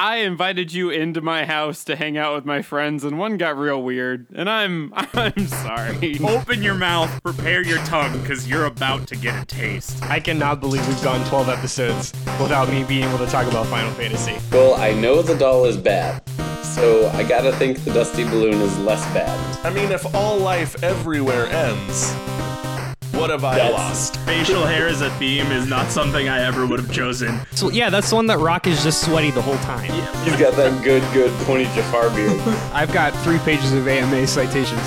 I invited you into my house to hang out with my friends, and one got real weird, and I'm I'm sorry. Open your mouth, prepare your tongue, because you're about to get a taste. I cannot believe we've gone 12 episodes without me being able to talk about Final Fantasy. Well, I know the doll is bad, so I gotta think the dusty balloon is less bad. I mean, if all life everywhere ends, what have I That's- lost? Facial hair as a theme is not something I ever would have chosen. So yeah, that's the one that Rock is just sweaty the whole time. He's got that good, good pointy Jafar beard. I've got three pages of AMA citations.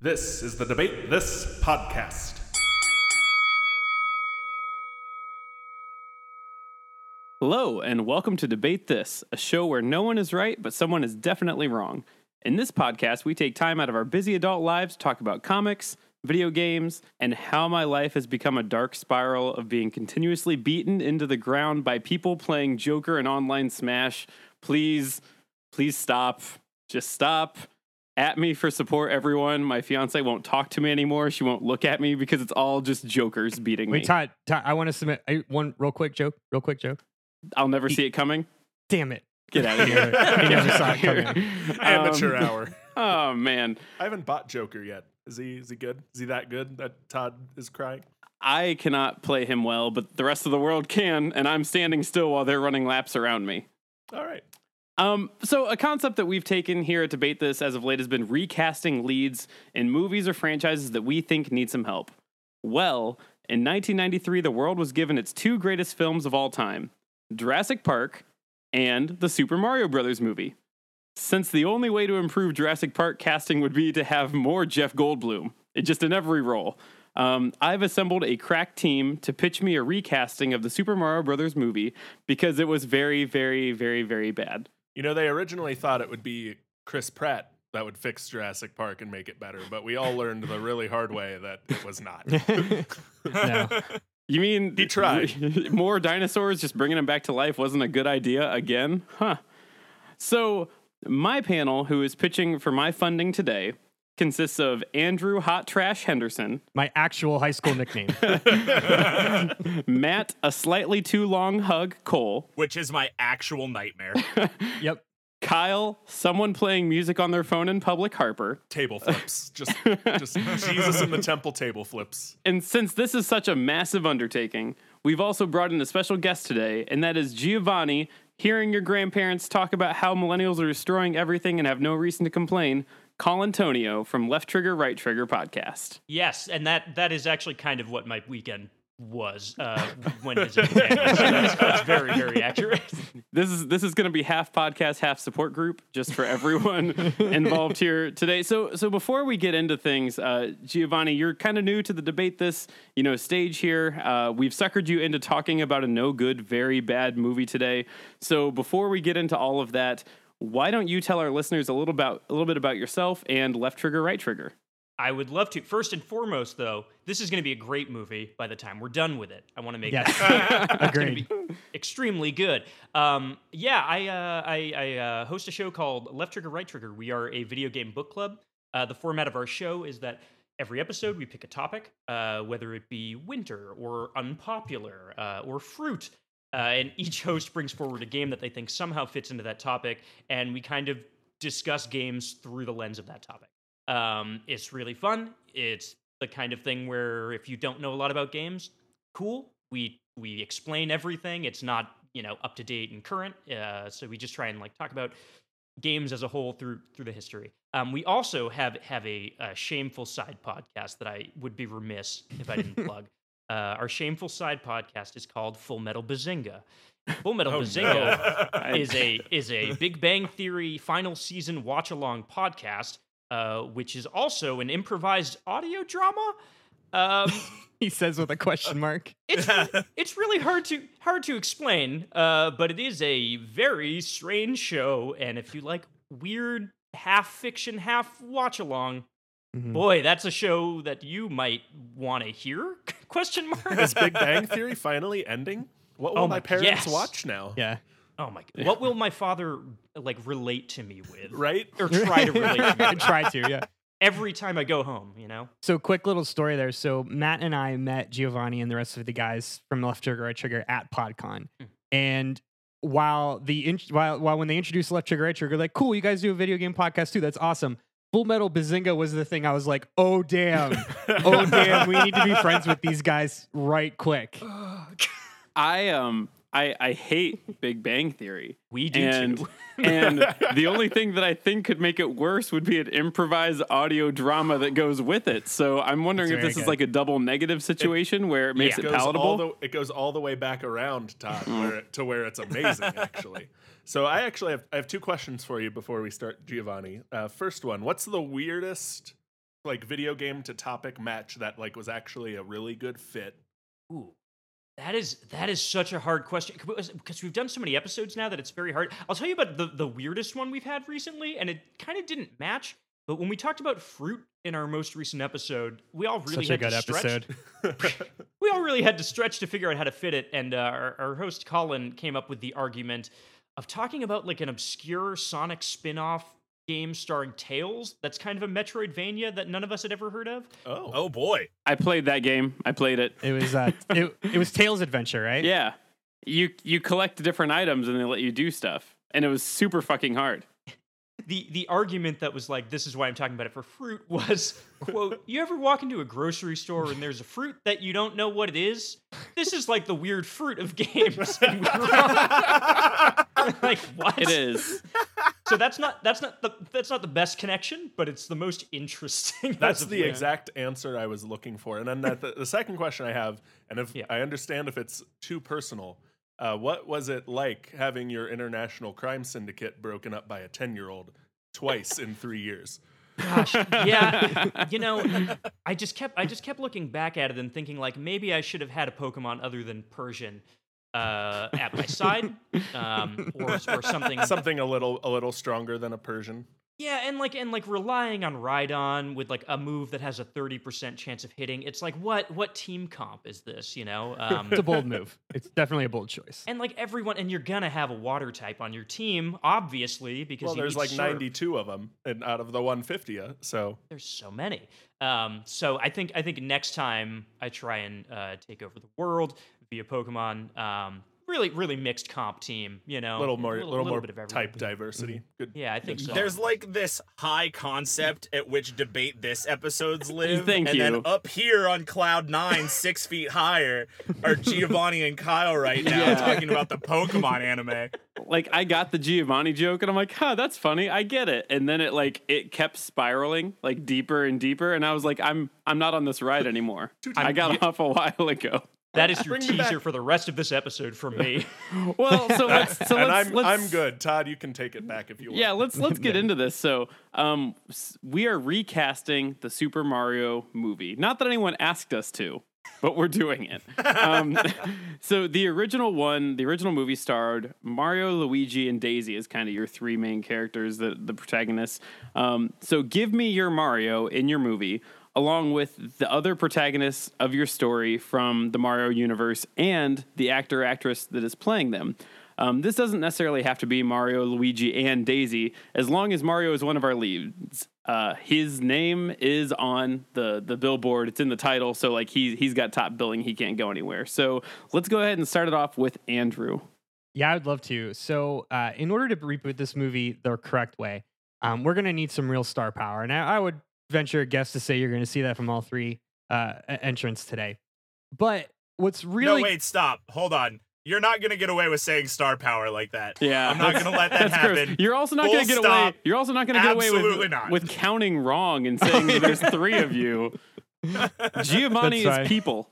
This is the Debate This podcast. Hello, and welcome to Debate This, a show where no one is right, but someone is definitely wrong. In this podcast, we take time out of our busy adult lives to talk about comics, video games, and how my life has become a dark spiral of being continuously beaten into the ground by people playing Joker and online Smash. Please, please stop. Just stop. At me for support, everyone. My fiance won't talk to me anymore. She won't look at me because it's all just jokers beating me. Wait, Todd, Todd I want to submit I, one real quick joke. Real quick joke. I'll never see it coming. Damn it. Get out of here. never- he never saw it coming. Amateur Um, hour. Oh man, I haven't bought Joker yet. Is he? Is he good? Is he that good that Todd is crying? I cannot play him well, but the rest of the world can, and I'm standing still while they're running laps around me. All right. Um, so a concept that we've taken here at Debate This as of late has been recasting leads in movies or franchises that we think need some help. Well, in 1993, the world was given its two greatest films of all time: Jurassic Park and the Super Mario Brothers movie. Since the only way to improve Jurassic Park casting would be to have more Jeff Goldblum, it just in every role. Um, I've assembled a crack team to pitch me a recasting of the Super Mario Brothers movie because it was very, very, very, very bad. You know, they originally thought it would be Chris Pratt that would fix Jurassic Park and make it better, but we all learned the really hard way that it was not. No. You mean He tried. more dinosaurs just bringing them back to life wasn't a good idea again? Huh. So, my panel who is pitching for my funding today consists of Andrew Hot Trash Henderson, My actual high school nickname. Matt a slightly too long hug Cole, Which is my actual nightmare. yep. Kyle someone playing music on their phone in public Harper, table flips. Just, just Jesus in the temple table flips. And since this is such a massive undertaking, we've also brought in a special guest today, and that is Giovanni. Hearing your grandparents talk about how millennials are destroying everything and have no reason to complain, Colantonio from Left Trigger, Right Trigger podcast. Yes, and that that is actually kind of what my weekend was uh, when family. So that's, that's very very accurate. This is this is going to be half podcast, half support group, just for everyone involved here today. So so before we get into things, uh, Giovanni, you're kind of new to the debate this you know stage here. Uh, we've suckered you into talking about a no good, very bad movie today. So before we get into all of that, why don't you tell our listeners a little about a little bit about yourself and Left Trigger, Right Trigger? I would love to. First and foremost, though, this is going to be a great movie by the time we're done with it. I want to make Yes. that Agreed. extremely good. Um, yeah, I uh, I, I uh, host a show called Left Trigger Right Trigger. We are a video game book club. Uh, the format of our show is that every episode we pick a topic, uh, whether it be winter or unpopular uh, or fruit. Uh, and each host brings forward a game that they think somehow fits into that topic, and we kind of discuss games through the lens of that topic. Um, it's really fun. It's the kind of thing where if you don't know a lot about games, cool. We we explain everything. It's not you know up to date and current. Uh, so we just try and like talk about games as a whole through through the history. Um, we also have have a, a shameful side podcast that I would be remiss if I didn't plug. Uh, our shameful side podcast is called Full Metal Bazinga. Full Metal Oh, Bazinga is a is a Big Bang Theory final season watch along podcast, uh, which is also an improvised audio drama. Um, he says with a question mark. it's it's really hard to hard to explain, uh, but it is a very strange show, and if you like weird half fiction, half watch along, Mhm. boy, that's a show that you might want to hear? Question mark. Is Big Bang Theory finally ending? What will Oh my my- parents yes. watch now? Yeah. Oh my god, what will my father like relate to me with, Right? or try to relate to me? with Try to, yeah. every time I go home? You know. So, quick little story there. So, Matt and I met Giovanni and the rest of the guys from Left Trigger, Right Trigger at PodCon. And while the in- while while when they introduced Left Trigger Right Trigger, like, cool, you guys do a video game podcast too. That's awesome. Full Metal Bazinga was the thing. I was like, oh damn, oh damn, we need to be friends with these guys right quick. I um I I hate Big Bang Theory. We do and too. and the only thing that I think could make it worse would be an improvised audio drama that goes with it. So I'm wondering if very this is like a double negative situation where it makes It it goes all palatable. the it goes all the way back around, Todd, where to where it's amazing actually. So I actually have I have two questions for you before we start, Giovanni. Uh, first one, what's the weirdest like video game to topic match that like was actually a really good fit? Ooh, that is that is such a hard question because we've done so many episodes now that it's very hard. I'll tell you about the the weirdest one we've had recently, and it kind of didn't match. But when we talked about fruit in our most recent episode, we all really Such a had good to stretch. episode. we all really had to stretch to figure out how to fit it. And uh, our, our host Colin came up with the argument of talking about like an obscure Sonic spin-off game starring Tails. That's kind of a Metroidvania that none of us had ever heard of. Oh, Oh boy. I played that game. I played it. It was uh, it, it was Tails Adventure, right? Yeah. You you collect different items and they let you do stuff. And it was super fucking hard. The the argument that was like this is why I'm talking about it for fruit was quote you ever walk into a grocery store and there's a fruit that you don't know what it is this is like the weird fruit of games And we were like what It is. so that's not that's not the that's not the best connection but it's the most interesting That's the late. exact answer I was looking for. And then that, the, the second question I have, and if Yeah. I understand if it's too personal, uh, what was it like having your international crime syndicate broken up by a ten-year-old twice in three years? Gosh, yeah. You know, I just kept I just kept looking back at it and thinking like maybe I should have had a Pokemon other than Persian uh, at my side, um, or or something. Something a little a little stronger than a Persian. Yeah, and like and like relying on Rhydon with like a move that has a thirty percent chance of hitting. It's like what what team comp is this? You know. Um, It's a bold move. It's definitely a bold choice. And like everyone, and you're gonna have a water type on your team, obviously, because Well, you there's need like 92 of them, and out of the 150, uh, so there's so many. Um, so I think I think next time I try and uh, take over the world via Pokemon, um, really really mixed comp team. You know, a little more, little, little, more bit of everything. type diversity. Mm-hmm. Good. Yeah, I think so. There's like this high concept at which debate this episodes live. Thank and you. then up here on cloud nine, six feet higher, are Giovanni and Kyle right now Yeah. talking about the Pokemon anime. like I got the Giovanni joke and I'm like, huh, that's funny. I get it. And then it like it kept spiraling like deeper and deeper. And I was like, I'm I'm not on this ride anymore. I got off a while ago. That is your Bring me back. teaser for the rest of this episode from me. Well, so let's so and let's, I'm let's I'm good. Todd, you can take it back if you want. Yeah, let's let's get into this. So, um, we are recasting the Super Mario movie. Not that anyone asked us to, but we're doing it. Um, so the original one, the original movie starred Mario, Luigi, and Daisy as kind of your three main characters, the the protagonists. Um, so give me your Mario in your movie. Along with the other protagonists of your story from the Mario universe and the actor or actress that is playing them. Um, this doesn't necessarily have to be Mario, Luigi, and Daisy, as long as Mario is one of our leads. Uh, his name is on the the billboard. It's in the title, so like he he's got top billing. He can't go anywhere. So let's go ahead and start it off with Andrew. Yeah, I'd love to. So, uh, in order to reboot this movie the correct way, um, we're going to need some real star power. And I, I would venture a guess to say you're going to see that from all three uh, entrants today. But what's really No, wait, stop. Hold on. You're not gonna get away with saying star power like that. Yeah, I'm not gonna let that that's gross. happen. You're also not Full going to get stop. away. You're also not going to get away with not. with counting wrong and saying that there's three of you. Giovanni That's is right. people.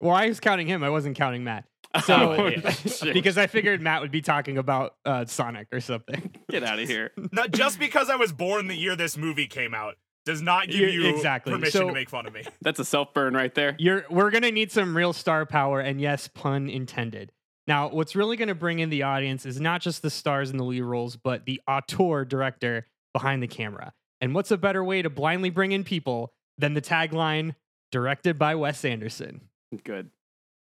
well, I was counting him. I wasn't counting Matt. So, Oh, shit. because I figured Matt would be talking about uh, Sonic or something. get out of here. Not just because I was born the year this movie came out does not give you exactly. permission So- to make fun of me. That's a self burn right there. You're we're gonna need some real star power, and yes, pun intended. Now, what's really gonna bring in the audience is not just the stars in the lead roles, but the auteur director behind the camera. And what's a better way to blindly bring in people than the tagline "Directed by Wes Anderson"? Good.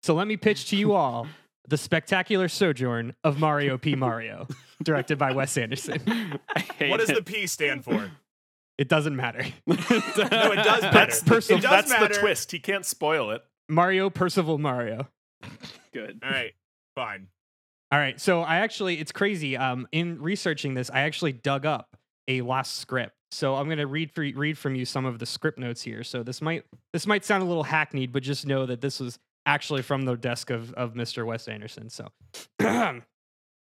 So let me pitch to you all the spectacular sojourn of Mario P. Mario, directed by Wes Anderson. What does it. the P stand for? It doesn't matter. No, it does matter. That's, Perso- it does that's matter. the twist. He can't spoil it. Mario Percival Mario. Good. All right, fine. All right. So I actually, it's crazy. Um, in researching this, I actually dug up a lost script. So I'm going to read for, read from you some of the script notes here. So this might this might sound a little hackneyed, but just know that this was actually from the desk of of Mr. Wes Anderson. So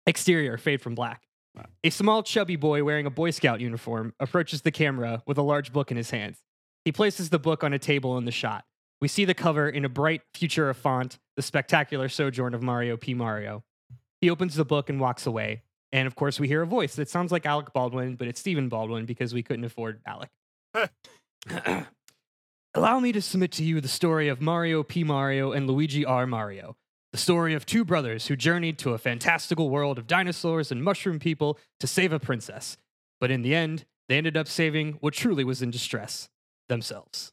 exterior fade from black. A small chubby boy wearing a Boy Scout uniform approaches the camera with a large book in his hands. He places the book on a table in the shot. We see the cover in a bright Futura font, the spectacular sojourn of Mario P. Mario. He opens the book and walks away. And of course, we hear a voice that sounds like Alec Baldwin, but it's Stephen Baldwin because we couldn't afford Alec. Allow me to submit to you the story of Mario P. Mario and Luigi R. Mario. The story of two brothers who journeyed to a fantastical world of dinosaurs and mushroom people to save a princess. But in the end, they ended up saving what truly was in distress themselves.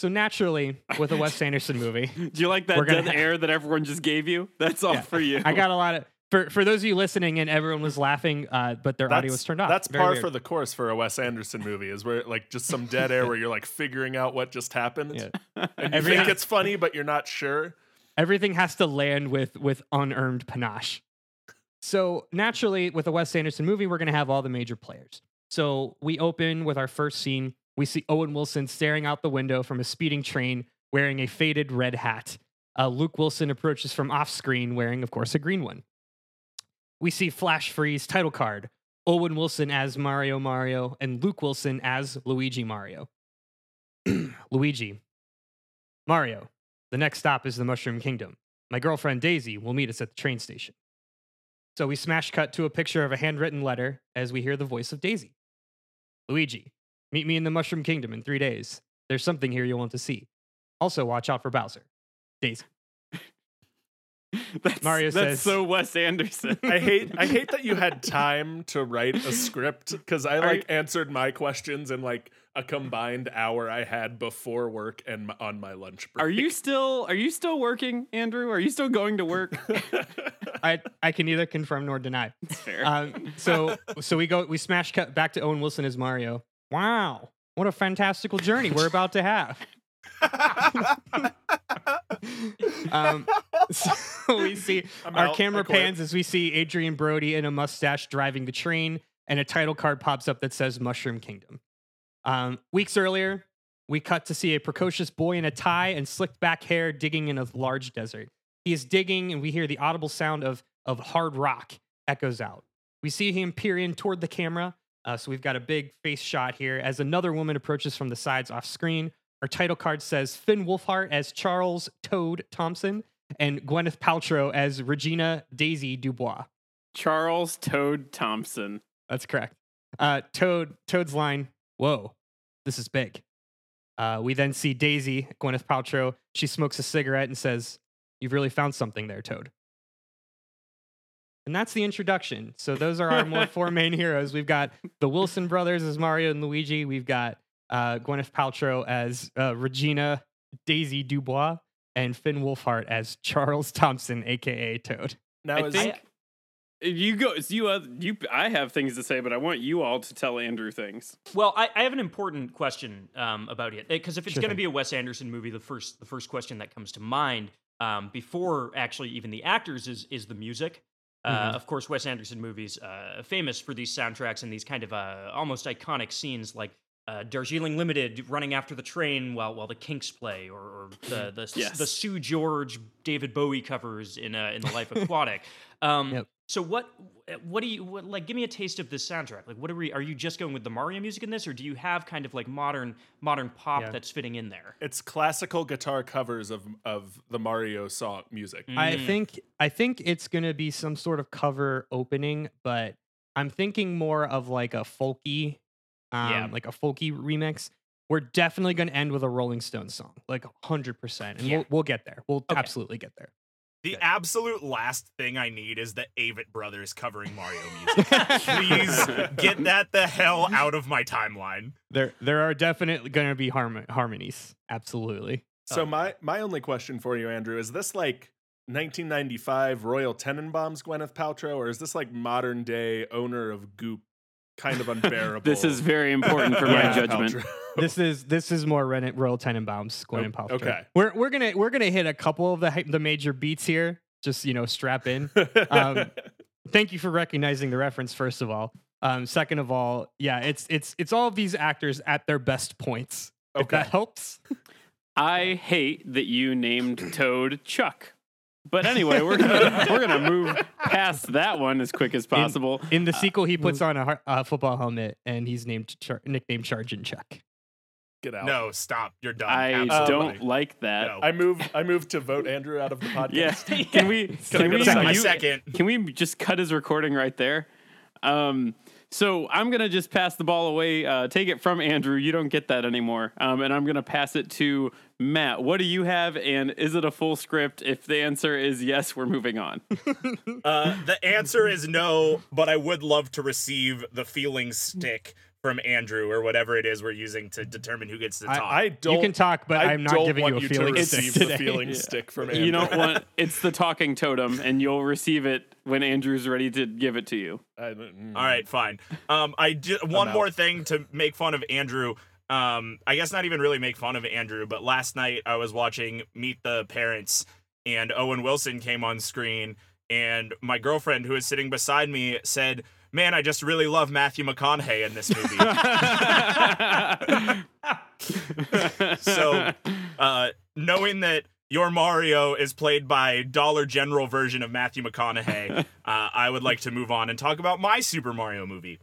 So naturally, with a Wes Anderson movie, Do you like that dead ha- air that everyone just gave you? That's all Yeah. for you. I got a lot of for for those of you listening and everyone was laughing, uh, but their audio was turned off. That's Very par weird. for the course for a Wes Anderson movie. Is where like just some dead air where you're like figuring out what just happened, Yeah. and you think it's funny, but you're not sure. everything has to land with with unearned panache. So naturally, with a Wes Anderson movie, we're going to have all the major players. So we open with our first scene. We see Owen Wilson staring out the window from a speeding train, wearing a faded red hat. Uh, Luke Wilson approaches from off screen, wearing, of course, a green one. We see Flash Freeze title card. Owen Wilson as Mario Mario and Luke Wilson as Luigi Mario. Luigi. Mario. The next stop is the Mushroom Kingdom. My girlfriend Daisy will meet us at the train station. So we smash cut to a picture of a handwritten letter as we hear the voice of Daisy. Luigi, meet me in the Mushroom Kingdom in three days. There's something here you'll want to see. Also, watch out for Bowser. Daisy. that's, Mario that's says- so Wes Anderson. I hate I hate that you had time to write a script because I Are like answered my questions in like a combined hour I had before work and m- on my lunch break. Are you still are you still working, Andrew? Are you still going to work? I, I can neither confirm nor deny. Fair. Um, so so we go we smash cut back to Owen Wilson as Mario. Wow, what a fantastical journey we're about to have. Um, so we see I'm our out. camera pans as we see Adrien Brody in a mustache driving the train, and a title card pops up that says Mushroom Kingdom. Um, weeks earlier, we cut to see a precocious boy in a tie and slicked back hair digging in a large desert. He is digging, and we hear the audible sound of, of hard rock echoes out. We see him peer in toward the camera. Uh, so we've got a big face shot here as another woman approaches from the sides off screen. Our title card says Finn Wolfhard as Charles Toad Thompson and Gwyneth Paltrow as Regina Daisy Dubois. Charles Toad Thompson. That's correct. Uh, Toad Toad's line, "Whoa, this is big." Uh, we then see Daisy Gwyneth Paltrow. She smokes a cigarette and says, "You've really found something there, Toad." And that's the introduction. So those are our more four main heroes. We've got the Wilson brothers as Mario and Luigi. We've got uh, Gwyneth Paltrow as uh, Regina Daisy Dubois, and Finn Wolfhard as Charles Thompson, aka Toad. now I is, think if you go, it's you, uh, you. I have things to say, but I want you all to tell Andrew things. Well, I, I have an important question um, about it because if it's Sure going to be a Wes Anderson movie, the first the first question that comes to mind um, before actually even the actors is is the music. Uh, Mhm. Of course, Wes Anderson movies uh, famous for these soundtracks and these kind of uh, almost iconic scenes like. Uh, Darjeeling Limited running after the train while while the Kinks play, or, or the the, Yes. the Seu Jorge David Bowie covers in uh, in the Life Aquatic. Um, Yep. So what what do you what, like? Give me a taste of this soundtrack. Like, what are we? Are you just going with the Mario music in this, or do you have kind of like modern modern pop Yeah. that's fitting in there? it's classical guitar covers of of the Mario song music. I Mm. think I think it's gonna be some sort of cover opening, but I'm thinking more of like a folky, um, Yeah. like a folky remix. We're definitely gonna end with a Rolling Stones song, like hundred percent, and Yeah. we'll we'll get there. We'll Okay. absolutely get there. The absolute last thing I need is the Avett Brothers covering Mario music. Please get that the hell out of my timeline. There there are definitely gonna be harmon- harmonies. Absolutely. So Oh. my my only question for you, Andrew, is this like 1995 Royal Tenenbaums Gwyneth Paltrow, or is this like modern day owner of Goop, kind of unbearable? This is very important for my judgment. This is this is more Ren- Royal Tenenbaums, Gwen Oh, and Paltrow. okay. We're we're gonna we're gonna hit a couple of the the major beats here. just you know strap in. Um, thank you for recognizing the reference first of all. Um, second of all, yeah, it's it's it's all of these actors at their best points. If that helps. I hate that you named Toad Chuck. But anyway, we're gonna we're gonna move past that one as quick as possible. In the sequel, he puts on a, a football helmet and he's named Char- nicknamed Sergeant Chuck. Get out. No, stop. You're done. I Absolutely. don't like that. No. I move. I move to vote Andrew out of the podcast. Yeah, can we Can can we a second? My you- second. Can we just cut his recording right there? Um, so I'm gonna just pass the ball away. Uh, take it from Andrew. You don't get that anymore. Um, and I'm gonna pass it to Matt. What do you have? And is it a full script? If the answer is yes, we're moving on. Uh, the answer is no, but I would love to receive the feeling stick from Andrew or whatever it is we're using to determine who gets to talk. I don't. You can talk, but I I'm not giving want you a you feeling to stick the feeling Yeah. stick from Andrew. you don't want it's the talking totem, and you'll receive it when Andrew's ready to give it to you. I, mm. All right, fine. Um, I ju- one out. more thing to make fun of Andrew. Um, I guess not even really make fun of Andrew, but last night I was watching Meet the Parents, and Owen Wilson came on screen, and my girlfriend who was sitting beside me said, "Man, I just really love Matthew McConaughey in this movie." so, uh, knowing that your Mario is played by Dollar General version of Matthew McConaughey, uh, I would like to move on and talk about my Super Mario movie.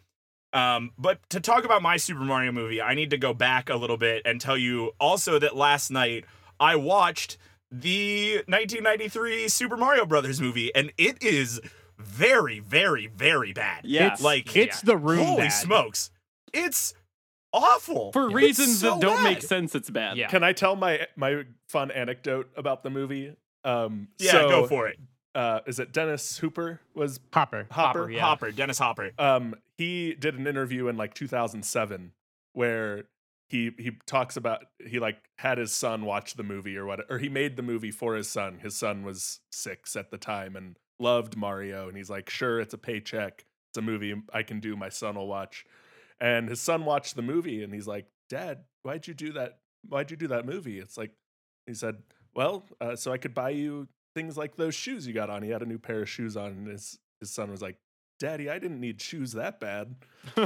Um, but to talk about my Super Mario movie, I need to go back a little bit and tell you also that last night I watched the 1993 Super Mario Brothers movie, and it is very, very, very bad. Yeah. It's like it's the room. holy bad. smokes, it's awful For It's reasons so that don't make sense, it's bad. Yeah. Can I tell my my fun anecdote about the movie? Um, Yeah, so, go for it. Uh, is it Dennis Hooper? Was Hopper. Hopper? Hopper, yeah. Hopper, Dennis Hopper. Um, he did an interview in like 2007 where he he talks about he like had his son watch the movie or what or he made the movie for his son. His son was six at the time and loved Mario, and he's like, sure, it's a paycheck. It's a movie I can do. My son will watch. And his son watched the movie, and he's like, Dad, why'd you do that? Why'd you do that movie? It's like he said, well, uh, so I could buy you things like those shoes you got on. He had a new pair of shoes on, and his his son was like, Daddy, I didn't need shoes that bad.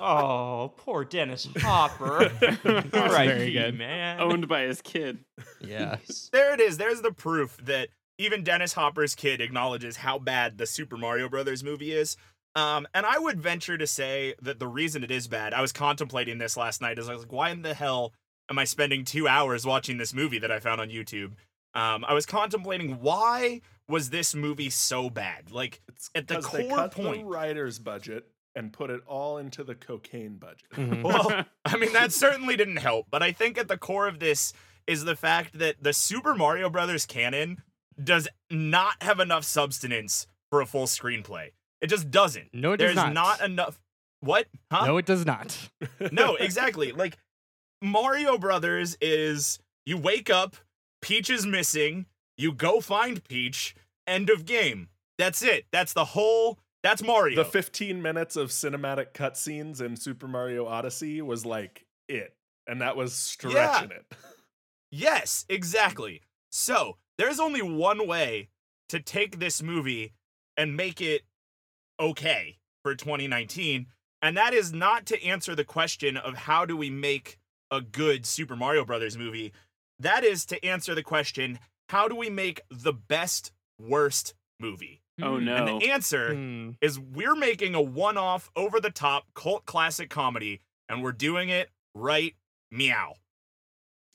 oh, poor Dennis Hopper. very good. man. Owned by his kid. Yeah. There it is. There's the proof that even Dennis Hopper's kid acknowledges how bad the Super Mario Brothers movie is. Um, and I would venture to say that the reason it is bad, I was contemplating this last night, is I was like, why in the hell am I spending two hours watching this movie that I found on YouTube? Um, I was contemplating why was this movie so bad? Like It's At the 'cause they core cut point- the writer's budget and put it all into the cocaine budget. Mhm. well, I mean, that certainly didn't help. But I think at the core of this is the fact that the Super Mario Brothers canon does not have enough substance for a full screenplay. It just doesn't. No, it does There's not. enough. What? Huh? No, it does not. no, exactly. Like Mario Brothers is you wake up, Peach is missing, you go find Peach, end of game. That's it. That's the whole. That's Mario. The 15 minutes of cinematic cutscenes in Super Mario Odyssey was like it, and that was stretching it. Yes, exactly. So, there's only one way to take this movie and make it okay for 2019, and that is not to answer the question of how do we make a good Super Mario Brothers movie. That is to answer the question, how do we make the best worst movie? Oh no. And the answer Hmm. is we're making a one-off over the top cult classic comedy and we're doing it right meow.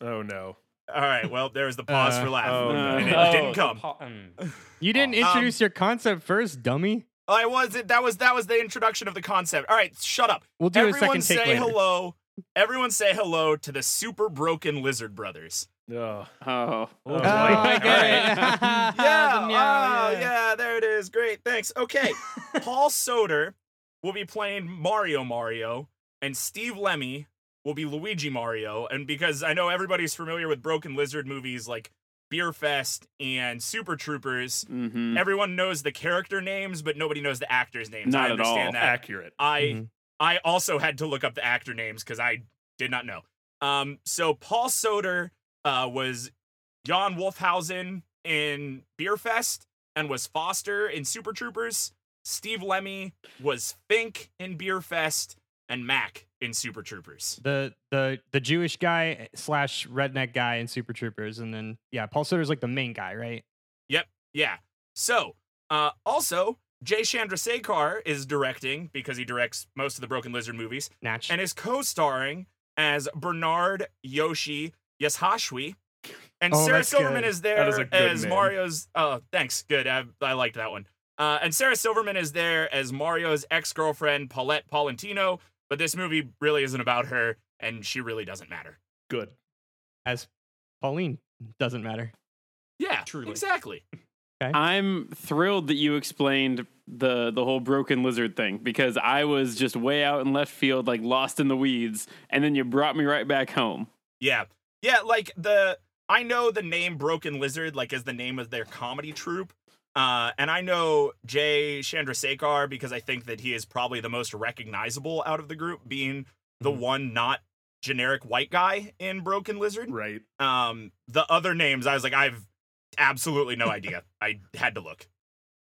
Oh no. All right. Well, there was the pause Uh, for laugh, oh, no. and it Oh, didn't come. po- mm. You didn't Um, introduce your concept first, dummy. I was it. That was that was the introduction of the concept. All right, shut up. We'll do Everyone a second take say later. hello. Everyone say hello to the super broken lizard brothers. Oh. Oh. Oh, Oh, boy. I get All it. Yeah, oh, yeah, there it is. Great, thanks. Okay, Paul Soter will be playing Mario Mario, and Steve Lemme will be Luigi Mario. And because I know everybody's familiar with Broken Lizard movies like Beer Fest and Super Troopers, Mm-hmm. everyone knows the character names, but nobody knows the actors' names. Not I at all. understand that. Accurate. I Mhm. I also had to look up the actor names because I did not know. Um, so Paul Soter uh, was Jan Wolfhausen in Beerfest and was Foster in Super Troopers. Steve Lemme was Fink in Beerfest and Mac in Super Troopers. The the the Jewish guy slash redneck guy in Super Troopers, and then yeah, Paul Soter's like the main guy, right? Yep. Yeah. So, uh, also, Jay Chandrasekhar is directing because he directs most of the Broken Lizard movies Natch. and is co-starring as Bernard Yoshi Yashashwi. And Oh, Sarah Silverman good. is there That is a good as name. Mario's. Oh, thanks. Good. I, I liked that one. Uh, and Sarah Silverman is there as Mario's ex-girlfriend Paulette Paulentino. But this movie really isn't about her, and she really doesn't matter. Good. as Pauline doesn't matter. Yeah, Truly. exactly. I'm thrilled that you explained the the whole broken lizard thing because I was just way out in left field, like lost in the weeds, and then you brought me right back home. Yeah. Yeah, like the I know the name Broken Lizard like is the name of their comedy troupe. Uh, and I know Jay Chandrasekhar because I think that he is probably the most recognizable out of the group, being the one not generic white guy in Broken Lizard. Right. Um, the other names, I was like, I've absolutely no idea. I had to look.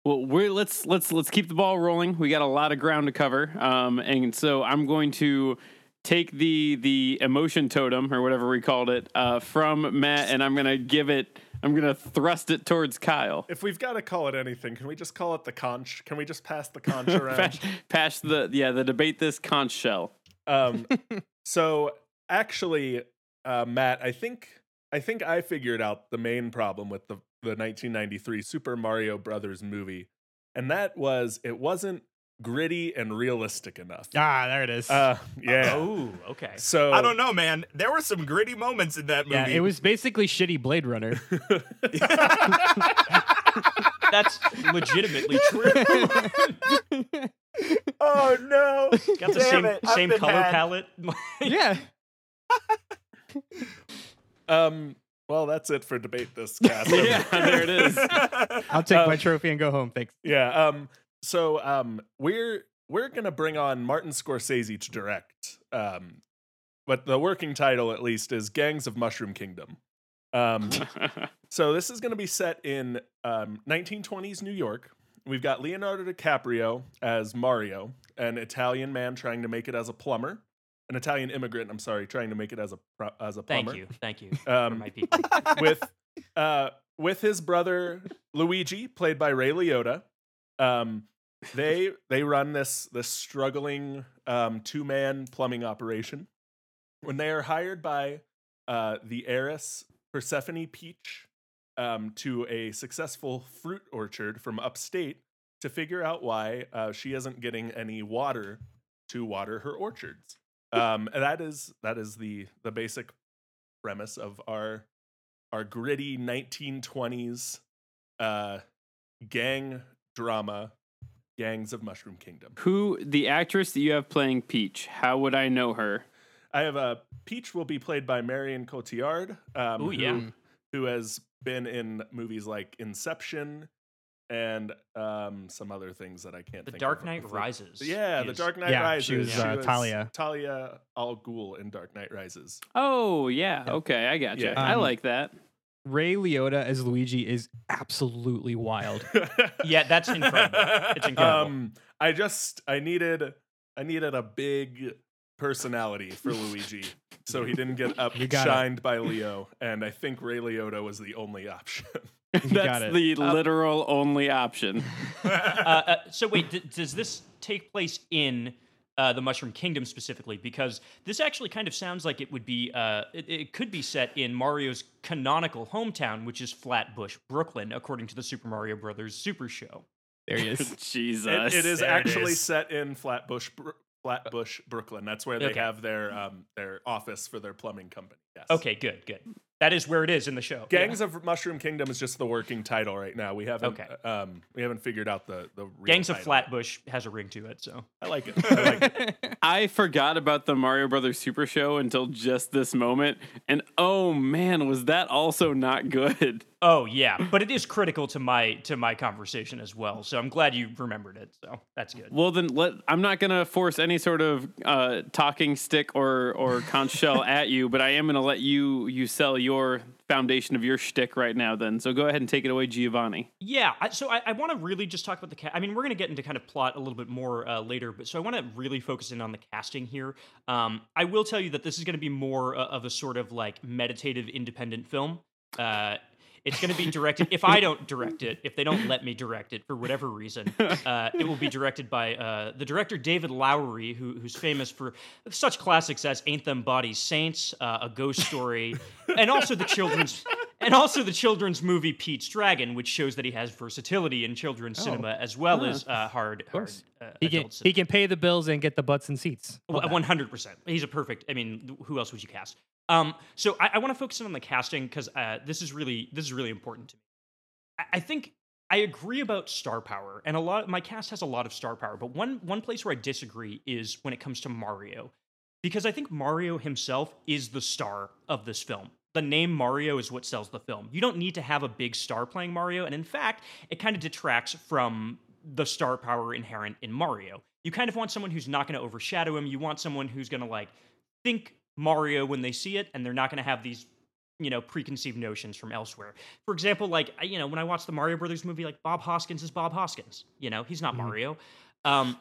Well, we're let's let's let's keep the ball rolling. We got a lot of ground to cover, um, and so I'm going to take the the emotion totem or whatever we called it uh, from Matt, and I'm gonna give it. I'm gonna thrust it towards Kyle. If we've got to call it anything, can we just call it the conch? Can we just pass the conch around? Pass, pass the yeah the debate this conch shell. Um, so actually, uh, Matt, I think I think I figured out the main problem with the the 1993 Super Mario Brothers movie, and that was it wasn't gritty and realistic enough. Ah, there it is. Uh, yeah. Oh, okay. So I don't know, man. There were some gritty moments in that movie. yeah, it was basically shitty Blade Runner. That's legitimately true. oh no. Got the Damn same it, same color had. palette. yeah. Um. Well, that's it for debate this cast. yeah, there it is. I'll take my Uh, trophy and go home. Thanks. Yeah. Um. So um, we're we're gonna bring on Martin Scorsese to direct. Um, but the working title, at least, is Gangs of Mushroom Kingdom. Um. so this is gonna be set in um 1920s New York. We've got Leonardo DiCaprio as Mario, an Italian man trying to make it as a plumber, an Italian immigrant. I'm sorry, trying to make it as a pro- as a plumber. Thank you, thank you for Um, my people. with uh with his brother Luigi, played by Ray Liotta. Um, they they run this this struggling um, two man plumbing operation. When they are hired by uh, the heiress Persephone Peach um, to a successful fruit orchard from upstate to figure out why uh, she isn't getting any water to water her orchards. Um, that is that is the the basic premise of our our gritty 1920s uh, gang drama, Gangs of Mushroom Kingdom. Who the actress that you have playing Peach? How would I know her? I have a Peach will be played by Marion Cotillard, um, Ooh, yeah. who, who has been in movies like Inception and um, some other things that I can't. Think of. The think Dark of Knight before. Rises. Yeah, The is- Dark Knight Yeah, Rises. she was, uh, Talia. Talia al Ghul in Dark Knight Rises. Oh yeah, okay, I got you. Yeah. I Um, like that. Ray Liotta as Luigi is absolutely wild. Yeah, that's incredible. It's incredible. Um, I just I needed I needed a big personality for Luigi, so he didn't get You got it. upshined by Leo, and I think Ray Liotta was the only option. got That's it. the literal only option. uh, uh, so wait, d- does this take place in uh, the Mushroom Kingdom specifically? Because this actually kind of sounds like it would be, uh, it, it could be set in Mario's canonical hometown, which is Flatbush, Brooklyn, according to the Super Mario Brothers Super Show. There he is. Jesus. It- it is There actually is. set in Flatbush, Br- Flatbush, Brooklyn. That's where they Okay. have their um their office for their plumbing company. Yes. Okay, good, good. That is where it is in the show. Yeah. Gangs of Mushroom Kingdom is just the working title right now. We haven't Okay. um we haven't figured out the the real Gangs of. Flatbush has a ring to it, so. I like it. I like it. I forgot about the Mario Brothers Super Show until just this moment, and oh man, was that also not good? Oh yeah, but it is critical to my to my conversation as well. So I'm glad you remembered it. So that's good. Well, then let I'm not gonna force any sort of uh, talking stick or or conch shell at you, but I am gonna let you you sell your foundation of your shtick right now. Then, so go ahead and take it away, Giovanni. Yeah, I, so I, I want to really just talk about the cast. I mean, we're going to get into kind of plot a little bit more uh, later, but so I want to really focus in on the casting here. Um, I will tell you that this is going to be more uh, of a sort of like meditative, independent film. Uh, it's going to be directed. if I don't direct it, if they don't let me direct it for whatever reason, uh, it will be directed by uh, the director David Lowery, who, who's famous for such classics as "Ain't Them Bodies Saints," uh, "A Ghost Story," and also the children's and also the children's movie Pete's Dragon, which shows that he has versatility in children's cinema as well as uh, hard, hard course. uh, He can he can pay the bills and get the butts and seats. One hundred percent. He's a perfect. I mean, who else would you cast? Um, so I, I want to focus in on the casting because uh, this is really this is really important to me. I, I think I agree about star power, and a lot. Of, My cast has a lot of star power, but one one place where I disagree is when it comes to Mario, because I think Mario himself is the star of this film. The name Mario is what sells the film. You don't need to have a big star playing Mario, and in fact, it kind of detracts from the star power inherent in Mario. You kind of want someone who's not going to overshadow him. You want someone who's going to like think Mario when they see it, and they're not going to have these, you know, preconceived notions from elsewhere. For example, like you know, when I watch the Mario Brothers movie, like Bob Hoskins is Bob Hoskins. You know, he's not Mario. Um,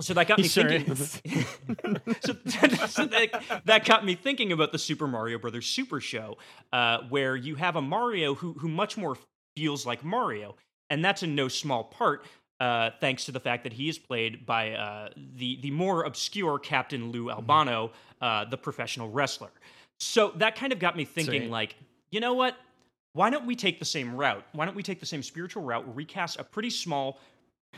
so that got me sure thinking. so, so that, that got me thinking about the Super Mario Brothers Super Show, uh, where you have a Mario who who much more feels like Mario, and that's in no small part uh, thanks to the fact that he is played by uh, the the more obscure Captain Lou Albano, uh, the professional wrestler. So that kind of got me thinking, like, you know what? Why don't we take the same route? Why don't we take the same spiritual route where we cast a pretty small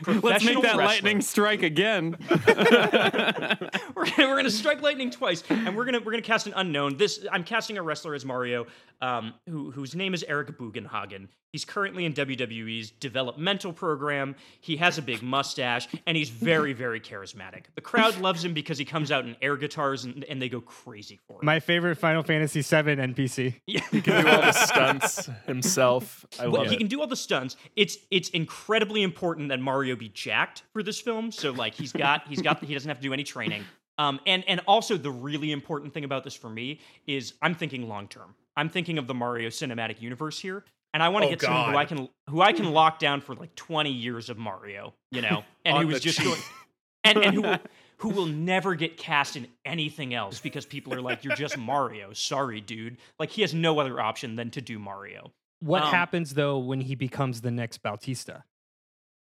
Let's make that wrestler? lightning strike again. we're gonna, we're gonna strike lightning twice, and we're gonna we're gonna cast an unknown. This I'm casting a wrestler as Mario, um, who whose name is Eric Bugenhagen. He's currently in WWE's developmental program. He has a big mustache, and he's very very charismatic. The crowd loves him because he comes out in air guitars, and, and they go crazy for him. My favorite Final Fantasy VII NPC. yeah. He can do all the stunts himself. I Well, love he it. can do all the stunts. It's it's incredibly important that Mario be jacked for this film. So like he's got he's got he doesn't have to do any training. Um, and and also the really important thing about this for me is I'm thinking long term. I'm thinking of the Mario cinematic universe here, and I want to Oh, get someone who I can who I can lock down for like 20 years of Mario, you know, and On who was just going, and and who will, who will never get cast in anything else because people are like, you're just Mario. Sorry, dude. Like he has no other option than to do Mario. What Um, happens though when he becomes the next Bautista?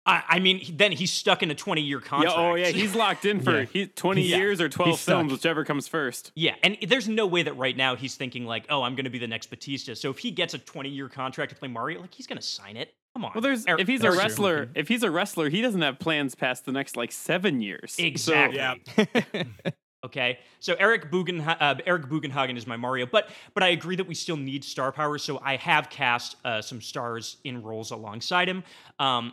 I, I mean, he- then he's stuck in a 20 year yeah, contract. oh yeah, he's locked in for Yeah. he, 20 Yeah. years or 12 He's stuck. films, whichever comes first. yeah, and there's no way that right now he's thinking like, oh, I'm going to be the next Batista. So if he gets a 20 year contract to play Mario, like he's going to sign it. Come on. Well, there's if he's a Eric- wrestler, if he's a wrestler, he doesn't have plans past the next like seven years. So- Exactly. Yeah. Okay, so Eric Bugen, uh, Eric Bugenhagen is my Mario, but but I agree that we still need star power. So I have cast uh, some stars in roles alongside him. Um,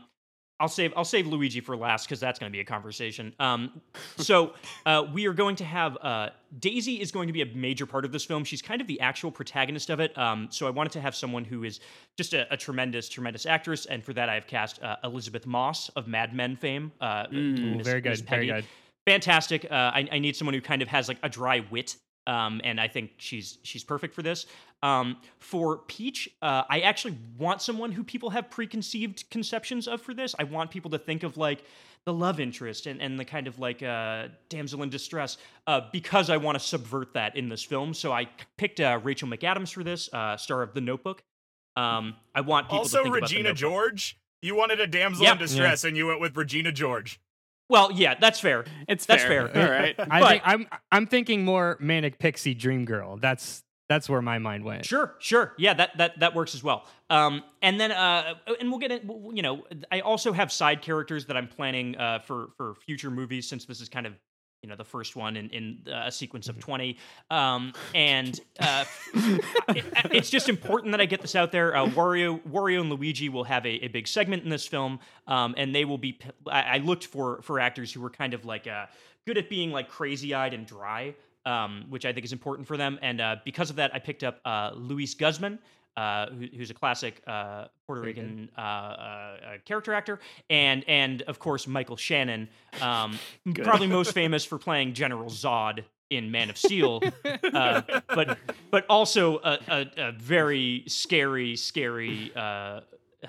I'll save I'll save Luigi for last because that's going to be a conversation. Um, so uh, we are going to have uh, Daisy is going to be a major part of this film. She's kind of the actual protagonist of it. Um, so I wanted to have someone who is just a, a tremendous tremendous actress, and for that I have cast uh, Elisabeth Moss of Mad Men fame. Uh, Ooh, Miss- very good, very good. fantastic. Uh, I, I need someone who kind of has like a dry wit, um, and I think she's she's perfect for this. Um, for Peach, uh, I actually want someone who people have preconceived conceptions of for this. I want people to think of like the love interest and, and the kind of like uh, damsel in distress uh, because I want to subvert that in this film. So I picked uh, Rachel McAdams for this, uh, star of The Notebook. Um, I want people to Also, think about The Regina George. You wanted a damsel Yep. in distress, and you went with Regina George. Well, yeah, that's fair. It's That's fair. fair. All right. I But- think I'm I'm thinking more manic pixie dream girl. That's that's where my mind went. Sure, sure. Yeah, that that that works as well. Um, and then uh, and we'll get it. You know, I also have side characters that I'm planning uh, for for future movies since this is kind of you know the first one in, in uh, a sequence of 20 um, and uh, it- it's just important that i get this out there. Uh, wario wario and waluigi will have a, a big segment in this film um, and they will be I looked for for actors who were kind of like uh, good at being like crazy-eyed and dry um, which i think is important for them. And uh, because of that i picked up uh, luis guzman uh, who, who's a classic uh, Puerto Very. Rican uh, uh, uh, character actor, and and of course Michael Shannon, um, probably most famous for playing General Zod in Man of Steel, uh, but but also a, a, a very scary, scary, uh,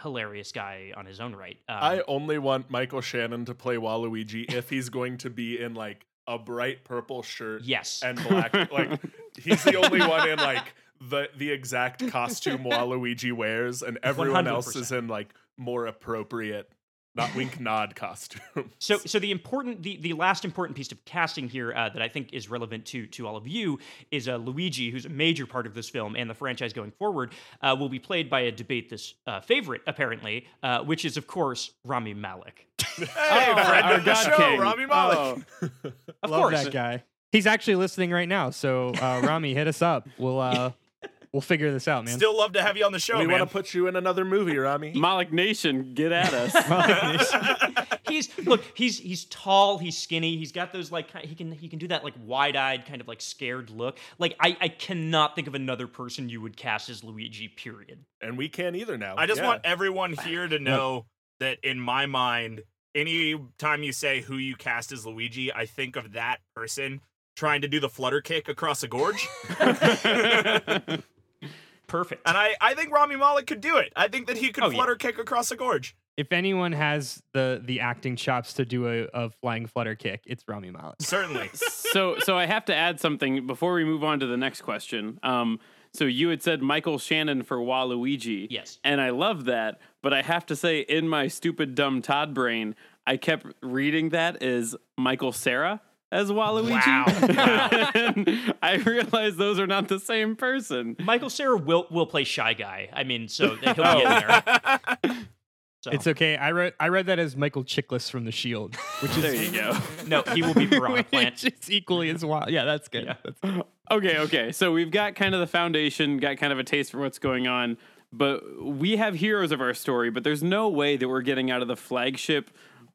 hilarious guy on his own right. Um, I only want Michael Shannon to play Waluigi if he's going to be in like a bright purple shirt yes, and black. like he's the only one in like the the exact costume Waluigi wears, and everyone else is in like more appropriate, not wink nod costume. So, so the important, the, the last important piece of casting here uh, that I think is relevant to to all of you is uh, Luigi, who's a major part of this film and the franchise going forward, uh, will be played by a debate this uh, favorite apparently, uh, which is of course Rami Malek. Hey, Oh, friend our of the God show, King. Rami Malek. Oh. Of Love course, that guy. He's actually listening right now. So uh, Rami, hit us up. We'll uh, we'll figure this out, man. Still love to have you on the show, we want to put you in another movie, Rami. Malek Nation, get at us. he's look, he's he's tall, he's skinny, he's got those like he can he can do that like wide eyed kind of like scared look. Like I I cannot think of another person you would cast as Luigi. Period. and we can't either now. I just Yeah. want everyone here to know that in my mind, any time you say who you cast as Luigi, I think of that person trying to do the flutter kick across a gorge. Perfect. and I, I think Rami Malek could do it. I think that he could Oh, yeah. flutter kick across a gorge. if anyone has the the acting chops to do a, a flying flutter kick, it's Rami Malek. Certainly. so so I have to add something before we move on to the next question. Um, so you had said Michael Shannon for Waluigi. Yes. And I love that, but I have to say, in my stupid dumb Todd brain, I kept reading that as Michael Cera as Waluigi. Wow. and I realize those are not the same person. Michael Cera will will play shy guy. I mean, so he'll be in there. So. It's okay. I read I read that as Michael Chiklis from The Shield, which is There you go. no, he will be Piranha Plant. which is equally as wild. Yeah, that's good. Yeah. That's good. Okay, okay. So we've got kind of the foundation, got kind of a taste for what's going on, but we have heroes of our story, but there's no way that we're getting out of the flagship,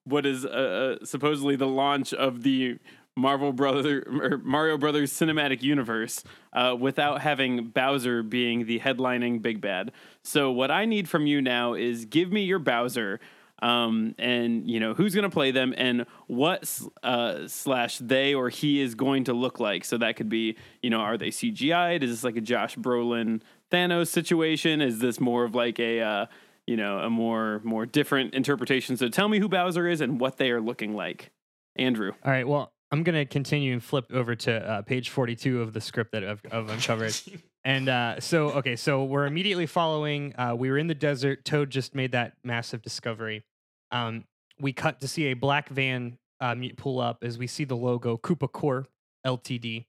what is uh, uh, supposedly the launch of the Marvel Brother or Mario Brothers cinematic universe uh, without having Bowser being the headlining big bad. So what I need from you now is give me your Bowser um, and you know who's going to play them and what uh, slash they or he is going to look like. So that could be you know are they CGI'd? Is this like a Josh Brolin Thanos situation? Is this more of like a uh, you know a more more different interpretation? So tell me who Bowser is and what they are looking like. Andrew, All right. Well, I'm gonna continue and flip over to uh, page 42 of the script that I've, I've uncovered. and uh, so, okay, so we're immediately following. Uh, we were in the desert. Toad just made that massive discovery. Um, we cut to see a black van uh, mu- pull up as we see the logo Koopa Corp Ltd.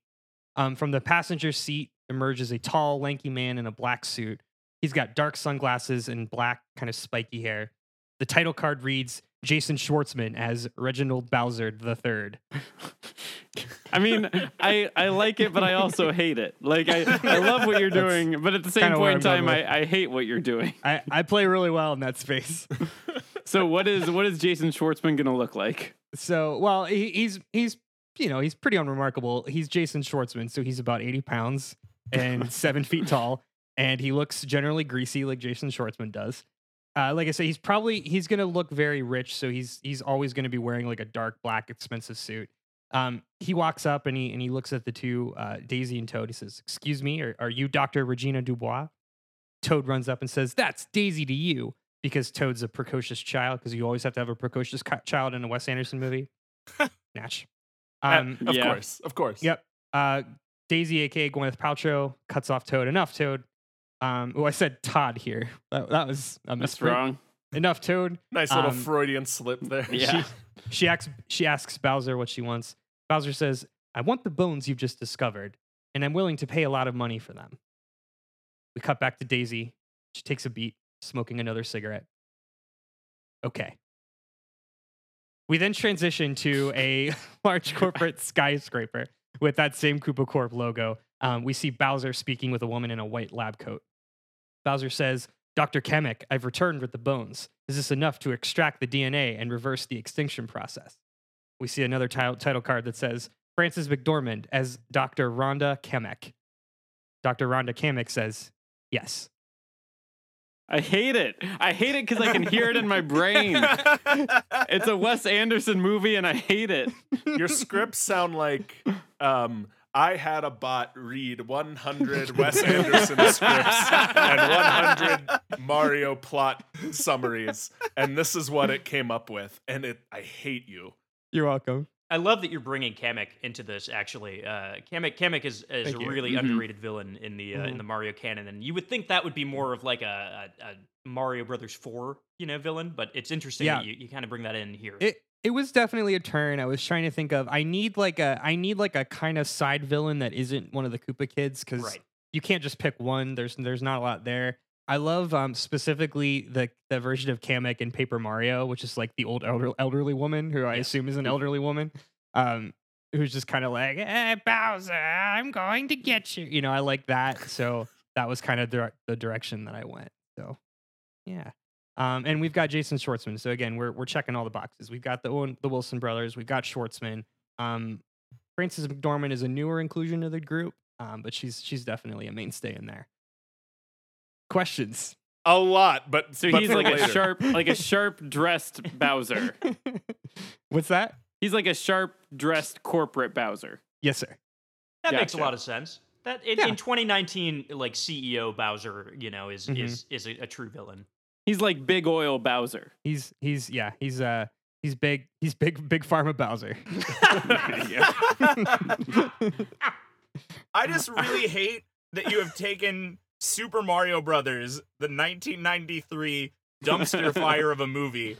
Um, from the passenger seat emerges a tall, lanky man in a black suit. He's got dark sunglasses and black, kind of spiky hair. The title card reads Jason Schwartzman as Reginald Bowser III. I mean, I I like it, but I also hate it. Like I, I love what you're doing, but at the same point in time, I, I hate what you're doing. I, I play really well in that space. So what is what is Jason Schwartzman gonna look like? So, well, he, he's he's you know he's pretty unremarkable. He's Jason Schwartzman, so he's about eighty pounds and seven feet tall, and he looks generally greasy like Jason Schwartzman does. Uh, like I said, he's probably he's gonna look very rich, so he's he's always gonna be wearing like a dark black expensive suit. Um, he walks up and he and he looks at the two uh, Daisy and Toad. He says, "Excuse me, are, are you Doctor Regina Dubois?" Toad runs up and says, "That's Daisy to you," because Toad's a precocious child. Because you always have to have a precocious ki- child in a Wes Anderson movie. Natch. Um, of Yeah. course, of course. Yep. Uh, Daisy, aka Gwyneth Paltrow, cuts off Toad. Enough, Toad. Um, oh, I said Todd here. That, that was a That's misprint. wrong. Enough, Toad. Nice little Um, Freudian slip there. Yeah. She asks, she asks Bowser what she wants. Bowser says, I want the bones you've just discovered, and I'm willing to pay a lot of money for them. We cut back to Daisy. She takes a beat, smoking another cigarette. Okay. We then transition to a large corporate skyscraper with that same Koopa Corp logo. Um, we see Bowser speaking with a woman in a white lab coat. Bowser says, Dr. Kamek, I've returned with the bones. Is this enough to extract the DNA and reverse the extinction process? We see another title, title card that says, Frances McDormand as Dr. Rhonda Kamek. Dr. Rhonda Kamek says, Yes. I hate it. I hate it because I can hear it in my brain. It's a Wes Anderson movie, and I hate it. Your scripts sound like um, I had a bot read 100 Wes Anderson scripts and 100 Mario plot summaries, and this is what it came up with. And it, I hate you. You're welcome. I love that you're bringing Kamek into this. Actually, uh, Kamek Kamek is, is a Thank you. really Mhm. underrated villain in the uh, in Mhm. the Mario canon, and you would think that would be more of like a, a, a Mario Brothers four, you know, villain. But it's interesting Yeah. that you, you kind of bring that in here. It it was definitely a turn. I was trying to think of. I need like a I need like a kind of side villain that isn't one of the Koopa kids because right. you can't just pick one. There's there's not a lot there. I love um specifically the the version of Kamek in Paper Mario, which is like the old elder, elderly woman who I Yeah. assume is an elderly woman, um, who's just kind of like, eh, Bowser, I'm going to get you. You know, I like that. So that was kind of dir- the direction that I went. So yeah. Um, and we've got Jason Schwartzman. So again, we're we're checking all the boxes. We've got the Owen- the Wilson brothers. We've got Schwartzman. Um, Frances McDormand is a newer inclusion to the group, um, but she's she's definitely a mainstay in there. Questions? A lot, but So but he's for like a sharp, like a sharp dressed Bowser. What's that? He's like a sharp dressed corporate Bowser. Yes, sir. That makes a lot of sense. That in, Yeah. in 2019, like CEO Bowser, you know, is Mhm. is is a, a true villain. He's like big oil Bowser. He's he's yeah he's uh he's big he's big big pharma Bowser. I just really hate that you have taken Super Mario Brothers, the 1993 dumpster fire of a movie,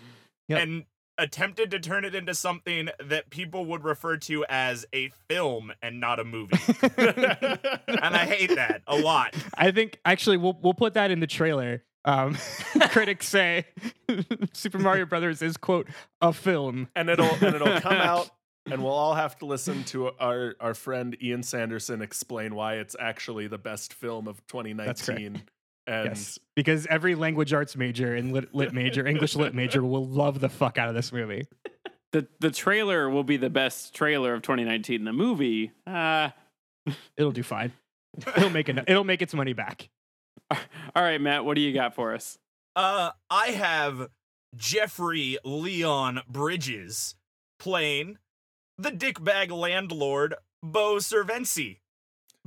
Yep. and attempted to turn it into something that people would refer to as a film and not a movie. and I hate that a lot. I think actually we'll we'll put that in the trailer. Um, critics say Super Mario Brothers is quote a film. and it'll and it'll come out and we'll all have to listen to our our friend Ian Sanderson explain why it's actually the best film of 2019 and yes, because every language arts major and lit, lit major, English lit major, will love the fuck out of this movie. The the trailer will be the best trailer of 2019. The movie, uh, It'll do fine. It'll make it. It'll make its money back. all right, Matt, what do you got for us? Uh, I have Jeffrey Leon Bridges playing the dickbag landlord Bo Servency.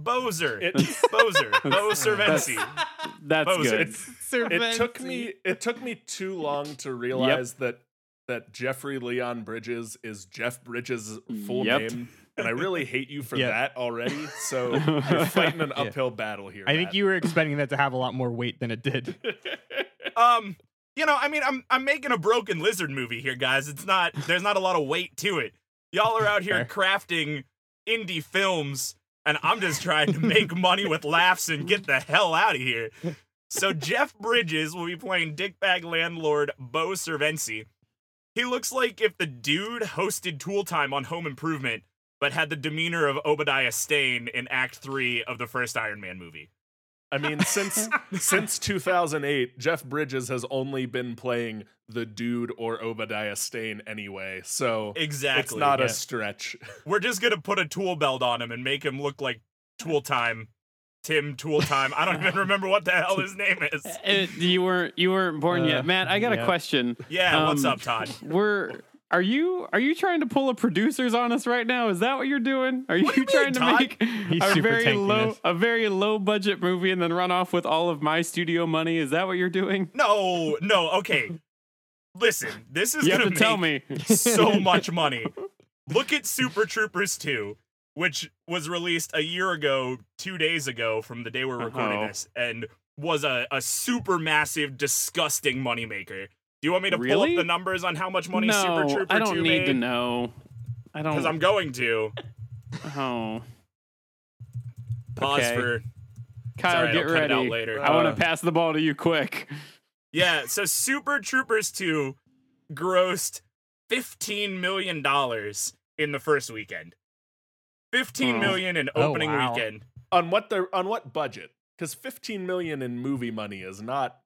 Bozer. It- Bozer. Bo That's- Servency. That's Bowser. good. it took me it took me too long to realize that that Jeffrey Leon Bridges is Jeff Bridges' full Yep. name. And I really hate you for Yeah. that already. So you're fighting an Yeah. uphill battle here. I think you were expecting that to have a lot more weight than it did. Um, you know, I mean, I'm I'm making a broken lizard movie here, guys. It's not there's not a lot of weight to it. Y'all are out here crafting indie films, and I'm just trying to make money with laughs and get the hell out of here. So Jeff Bridges will be playing dickbag landlord Bo Servency. He looks like if the dude hosted Tool Time on Home Improvement, but had the demeanor of Obadiah Stane in Act Three of the first Iron Man movie. I mean, since since 2008, Jeff Bridges has only been playing the dude or Obadiah Stane anyway. So Exactly. it's not yeah. a stretch. We're just gonna put a tool belt on him and make him look like Tool Time, Tim Tool Time. I don't even remember what the hell his name is. Uh, you weren't you weren't born Uh, yet, Matt. I got a question. Yeah, what's Um, up, Todd? We're are you are you trying to pull a producers on us right now? Is that what you're doing? Are you, do you trying mean, to Todd? make He's a very low us. a very low budget movie and then run off with all of my studio money? Is that what you're doing? No, no, okay. Listen, this is You have gonna to tell me. so much money. Look at Super Troopers 2, which was released a year ago, two days ago from the day we're recording Uh-oh. this, and was a, a super massive, disgusting moneymaker. Do you want me to pull up the numbers on how much money no, Super Trooper I don't 2 need made? to know. I don't. Because I'm going to. Oh, Pause Okay. for Kyle, Sorry, get I'll cut it out ready. later. I want Uh. to pass the ball to you quick. Yeah, so Super Troopers 2 grossed $15 million in the first weekend. Fifteen Oh. million in Oh, opening wow. weekend. on what the on what budget? Because 15 million in movie money is not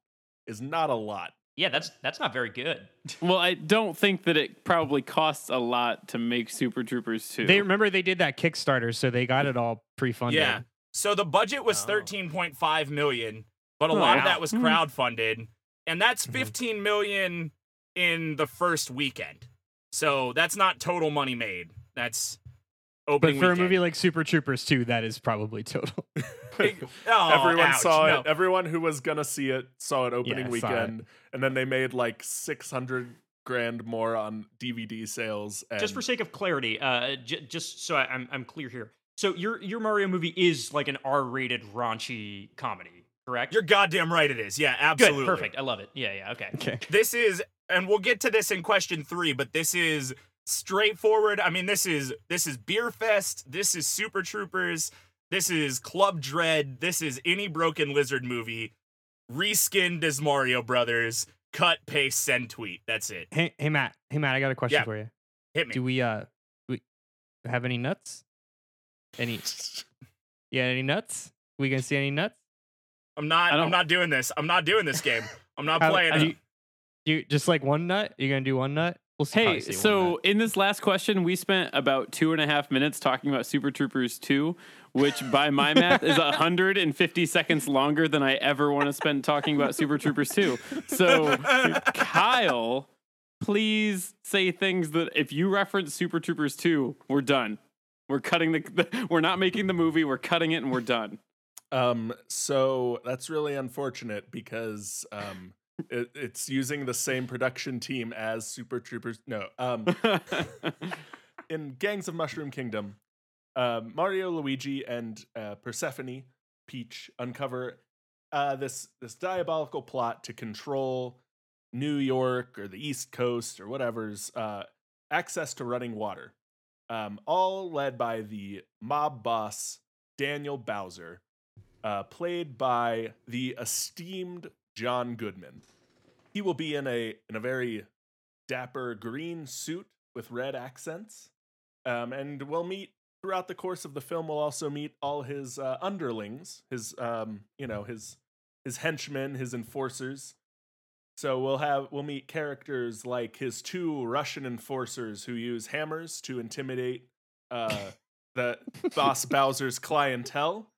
is not a lot. Yeah, that's that's not very good. Well, I don't think that it probably costs a lot to make Super Troopers 2. They remember they did that Kickstarter, so they got it all pre-funded. Yeah. So the budget was Oh. 13.5 million, but a Oh, lot of that was Hmm. crowdfunded, and that's Mhm. 15 million in the first weekend. So that's not total money made. That's But opening for a movie like Super Troopers 2, that is probably total. oh, everyone ouch, saw no. it. Everyone who was gonna see it saw it opening Yeah, saw it. weekend, and then they made like six hundred grand more on DVD sales. And just for sake of clarity, uh, j- just so I, I'm I'm clear here. So your your Mario movie is like an R-rated raunchy comedy, correct? You're goddamn right. It is. Yeah, good, absolutely. perfect. I love it. Yeah, yeah. Okay. Okay. This is, and we'll get to this in question three, but this is straightforward. I mean, this is this is Beer Fest. This is Super Troopers. This is Club Dread. This is any Broken Lizard movie, reskinned as Mario Brothers. Cut, paste, send, tweet. That's it. Hey, hey Matt. Hey Matt, I got a question Yeah. for you. Hit me. Do we uh we have any nuts? Any Yeah, any nuts? We gonna see any nuts? I'm not. I I'm don't- doing this. I'm not doing this game. I'm not How- playing are it. you, you just like one nut? You gonna do one nut? We'll Hey, see so in this last question, we spent about two and a half minutes talking about Super Troopers 2, which by my math is 150 seconds longer than I ever want to spend talking about Super Troopers 2. So, Kyle, please say things that if you reference Super Troopers 2, we're done. We're cutting the, the we're not making the movie, we're cutting it and we're done. Um, so that's really unfortunate because um, it, it's using the same production team as Super Troopers. No, um, in Gangs of Mushroom Kingdom, uh, Mario, Luigi, and uh, Persephone, Peach, uncover uh, this this diabolical plot to control New York or the East Coast or whatever's uh, access to running water. Um, all led by the mob boss Daniel Bowser, uh, played by the esteemed John Goodman. He will be in a in a very dapper green suit with red accents, um, and we'll meet throughout the course of the film. We'll also meet all his uh, underlings, his um, you know his his henchmen, his enforcers. So we'll have we'll meet characters like his two Russian enforcers who use hammers to intimidate uh, the boss Bowser's clientele.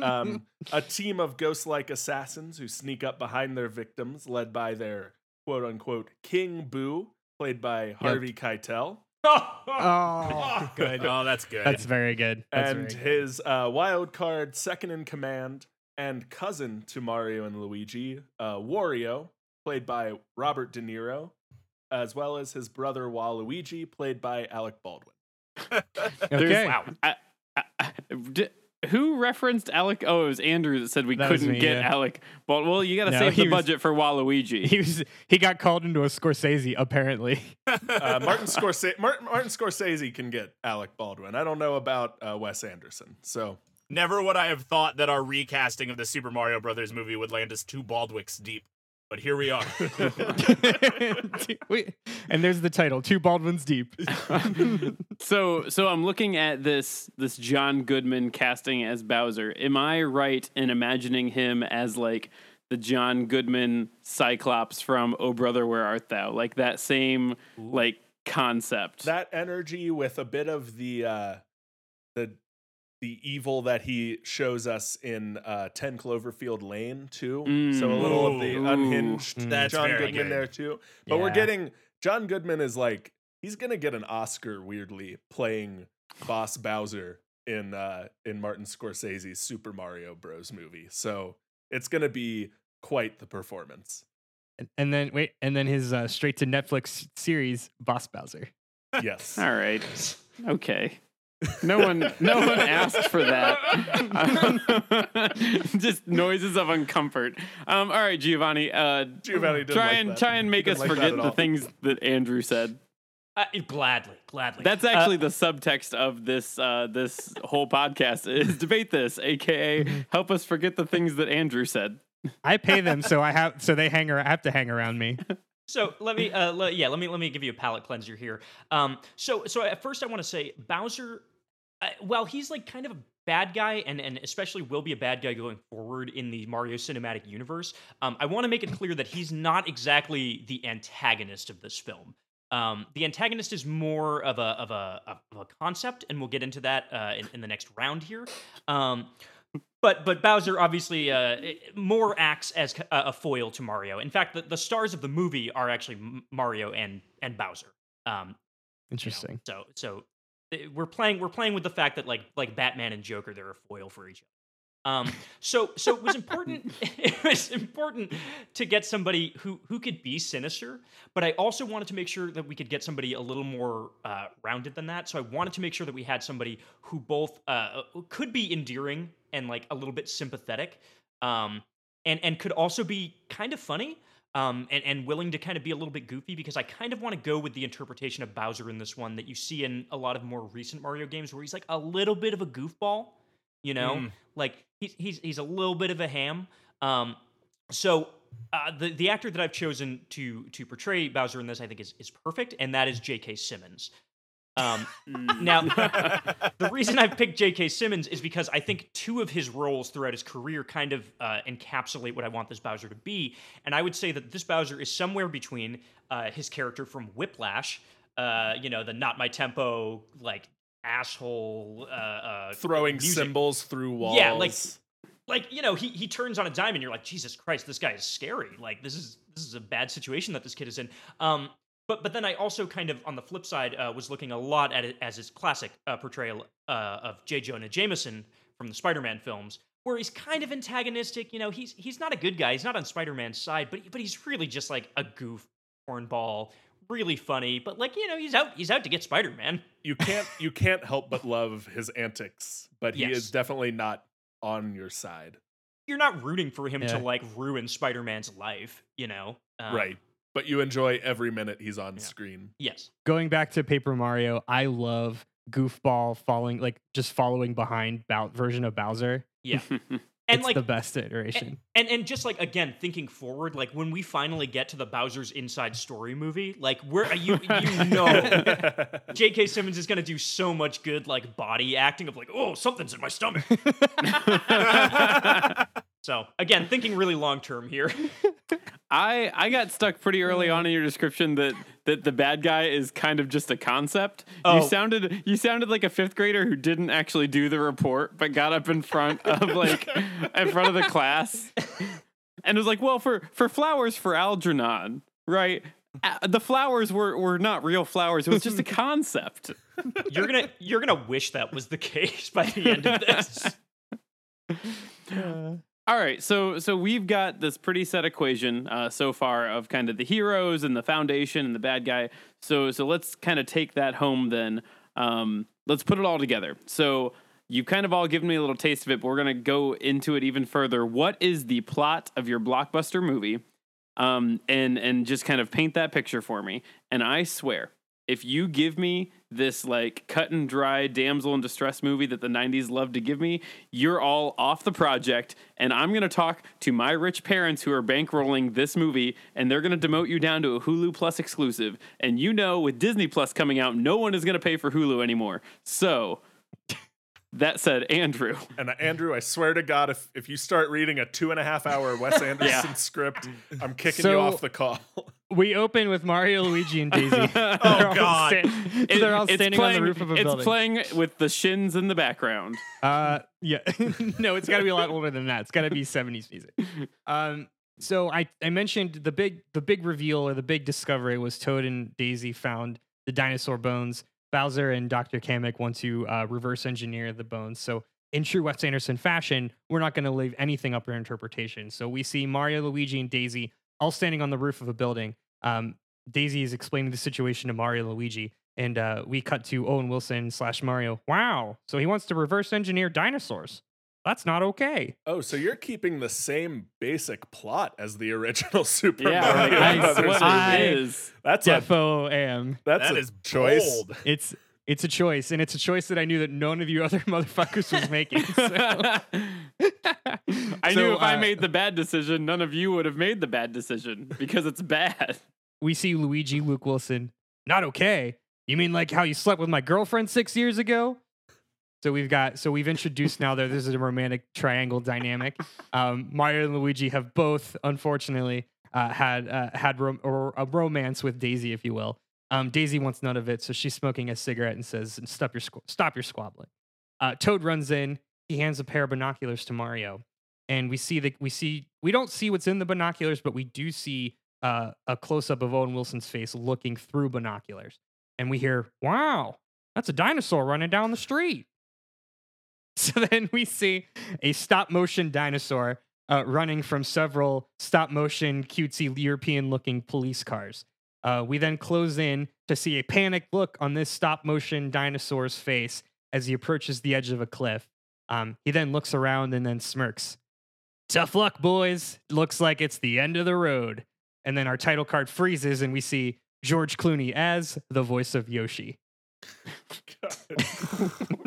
Um, a team of ghost-like assassins who sneak up behind their victims, led by their quote unquote King Boo, played by Harvey Keitel. Oh, good. Oh, that's good. That's very good. That's and very good. his uh, wild card second in command and cousin to Mario and Luigi, uh, Wario, played by Robert De Niro, as well as his brother Waluigi, played by Alec Baldwin. Okay. Wow. I, I, I- d- who referenced Alec? Oh, it was Andrew that said we That couldn't me, get yeah. Alec. Well, well, you got to No, save the was- budget for Waluigi. He was he got called into a Scorsese apparently. Uh, Martin, Scorsese, Martin, Martin Scorsese can get Alec Baldwin. I don't know about uh, Wes Anderson. So Never would I have thought that our recasting of the Super Mario Brothers movie would land us two Baldwins deep. But here we are. We- and there's the title, Two Baldwins Deep. so, so I'm looking at this this John Goodman casting as Bowser. Am I right in imagining him as like the John Goodman Cyclops from Oh Brother Where Art Thou? Like that same like concept. that energy with a bit of the uh, the the evil that he shows us in uh, 10 Cloverfield Lane too. so a little of the unhinged Mm. John Goodman good. there too. But we're getting John Goodman is like he's gonna get an Oscar weirdly playing Boss Bowser in uh, in Martin Scorsese's Super Mario Bros. movie. So it's gonna be quite the performance. And, and then wait, and then his uh, straight to Netflix series, Boss Bowser. Yes. All right. Okay. No one, no one asked for that. Just noises of uncomfort. Um, all right, Giovanni. Uh, Giovanni try like and that. try and make us like forget at the things that Andrew said. Uh, gladly, gladly. That's Uh, actually the subtext of this uh, this whole podcast is debate this, aka help us forget the things that Andrew said. I pay them, so I have so they hang ar- have to hang around me. So let me, uh, le- yeah, let me let me give you a palate cleanser here. Um, so so at first I want to say Bowser, uh, while he's like kind of a bad guy and and especially will be a bad guy going forward in the Mario cinematic universe, um, I want to make it clear that he's not exactly the antagonist of this film. Um, the antagonist is more of a of a of a concept, and we'll get into that uh, in, in the next round here. Um, but but Bowser obviously uh, more acts as a, foil to Mario. In fact, the, the stars of the movie are actually Mario and and Bowser. Um, you know, Interesting. so so we're playing we're playing with the fact that like like Batman and Joker they're a foil for each other. Um, so so it was important it was important to get somebody who who could be sinister, but I also wanted to make sure that we could get somebody a little more uh, rounded than that. So I wanted to make sure that we had somebody who both uh, could be endearing and like a little bit sympathetic, um, and and could also be kind of funny. Um, and, and willing to kind of be a little bit goofy because I kind of want to go with the interpretation of Bowser in this one that you see in a lot of more recent Mario games where he's like a little bit of a goofball, you know, Mm. like he's he's he's a little bit of a ham. Um, so uh, the the actor that I've chosen to to portray Bowser in this, I think, is is perfect, and that is J.K. Simmons. Um, now, the reason I've picked J.K. Simmons is because I think two of his roles throughout his career kind of uh, encapsulate what I want this Bowser to be, and I would say that this Bowser is somewhere between uh, his character from Whiplash, uh, you know, the not my tempo like asshole uh, uh, Throwing music. cymbals through walls. Yeah, like like you know he he turns on a dime and you're like jesus christ this guy is scary like this is this is a bad situation that this kid is in um but but then i also kind of on the flip side uh, was looking a lot at it as his classic uh, portrayal uh, of j jonah jameson from the spider-man films where he's kind of antagonistic you know he's he's not a good guy he's not on spider-man's side but but he's really just like a goof cornball really funny but like you know he's out he's out to get spider-man you can't you can't help but love his antics, but he Yes. is definitely not on your side. you're not rooting for him to like ruin spider-man's life you know Um, right. But you enjoy every minute he's on Yeah. screen. yes Going back to Paper Mario, I love goofball following like just following behind Bow- version of Bowser. Yeah. And it's like the best iteration. and and just like again thinking forward, like when we finally get to the Bowser's Inside Story movie, like where uh, you you know J.K. Simmons is gonna do so much good like body acting of like oh something's in my stomach. So again, thinking really long term here. I I got stuck pretty early on in your description that that the bad guy is kind of just a concept. Oh. You sounded you sounded like a fifth grader who didn't actually do the report, but got up in front of like in front of the class and was like, "Well, for for flowers for Algernon, right? Uh, the flowers were were not real flowers. It was just a concept." You're gonna you're gonna wish that was the case by the end of this. All right, so so we've got this pretty set equation uh, so far of kind of the heroes and the foundation and the bad guy. So so let's kind of take that home then. Um, let's put it all together. So you've kind of all given me a little taste of it, but we're gonna go into it even further. What is the plot of your blockbuster movie? Um, and and just kind of paint that picture for me. And I swear, if you give me this like cut and dry damsel in distress movie that the 90s loved to give me, you're all off the project. And I'm going to talk to my rich parents who are bankrolling this movie, and they're going to demote you down to a Hulu Plus exclusive. And you know, with Disney Plus coming out, no one is going to pay for Hulu anymore. So. That said, Andrew, And uh, Andrew, I swear to God, if, if you start reading a two and a half hour Wes Anderson script, I'm kicking you off the call. We open with Mario, Luigi, and Daisy. oh God. they're all It- it's standing playing, on the roof of a it's building. playing with the shins in the background. Uh, yeah. no, it's got to be a lot older than that. It's got to be 70s music. Um, so I, I mentioned the big the big reveal or the big discovery was Toad and Daisy found the dinosaur bones. Bowser and Dr. Kamek want to uh, reverse engineer the bones. So in true Wes Anderson fashion, we're not going to leave anything up to interpretation. So we see Mario, Luigi, and Daisy all standing on the roof of a building. Um, Daisy is explaining the situation to Mario Luigi, and uh, we cut to Owen Wilson slash Mario. Wow, so he wants to reverse engineer dinosaurs. That's not okay. Oh, so you're keeping the same basic plot as the original Super Yeah, Mario I Brothers swear movie. it is. That's a, am. That's That a is choice. bold. It's it's a choice, and it's a choice that I knew that none of you other motherfuckers was making. So. I So, knew if I uh, made the bad decision, none of you would have made the bad decision because it's bad. we see Luigi Luke Wilson. Not okay. You mean like how you slept with my girlfriend six years ago? So we've got so we've introduced now that this is a romantic triangle dynamic. Um, Mario and Luigi have both, unfortunately, uh, had uh, had rom- or a romance with Daisy, if you will. Um, Daisy wants none of it, so she's smoking a cigarette and says, "Stop your squ- stop your squabbling." Uh, Toad runs in. He hands a pair of binoculars to Mario, and we see that we see we don't see what's in the binoculars, but we do see uh, a close up of Owen Wilson's face looking through binoculars, and we hear, "Wow, that's a dinosaur running down the street. So then we see a stop motion dinosaur uh, running from several stop motion, cutesy European looking police cars. Uh, we then close in to see a panicked look on this stop motion dinosaur's face as he approaches the edge of a cliff. Um, he then looks around and then smirks. Tough luck, boys. Looks like it's the end of the road. And then our title card freezes and we see George Clooney as the voice of Yoshi.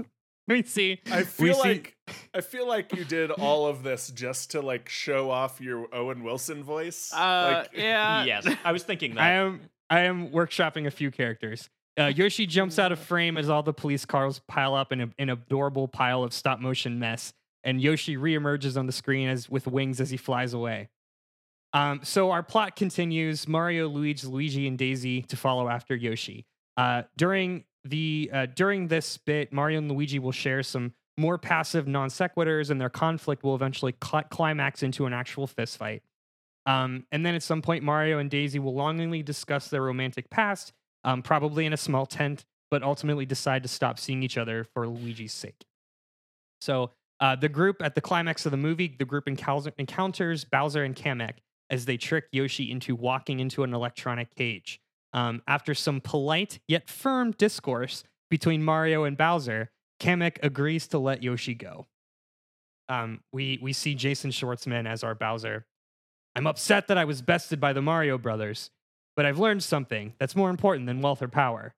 we see. I we feel see- like I feel like you did all of this just to like show off your Owen Wilson voice. Uh, like, yeah. yes, I was thinking that. I am I am workshopping a few characters. Uh, Yoshi jumps out of frame as all the police cars pile up in a, an adorable pile of stop motion mess, and Yoshi reemerges on the screen as with wings as he flies away. Um, so our plot continues: Mario, Luigi, Luigi, and Daisy to follow after Yoshi. Uh, during the uh, during this bit, Mario and Luigi will share some more passive non sequiturs, and their conflict will eventually cli- climax into an actual fistfight. Um, and then at some point, Mario and Daisy will longingly discuss their romantic past, um, probably in a small tent, but ultimately decide to stop seeing each other for Luigi's sake. So uh, the group at the climax of the movie, the group encou- encounters Bowser and Kamek as they trick Yoshi into walking into an electronic cage. Um, after some polite yet firm discourse between Mario and Bowser, Kamek agrees to let Yoshi go. Um, we we see Jason Schwartzman as our Bowser. I'm upset that I was bested by the Mario brothers, but I've learned something that's more important than wealth or power.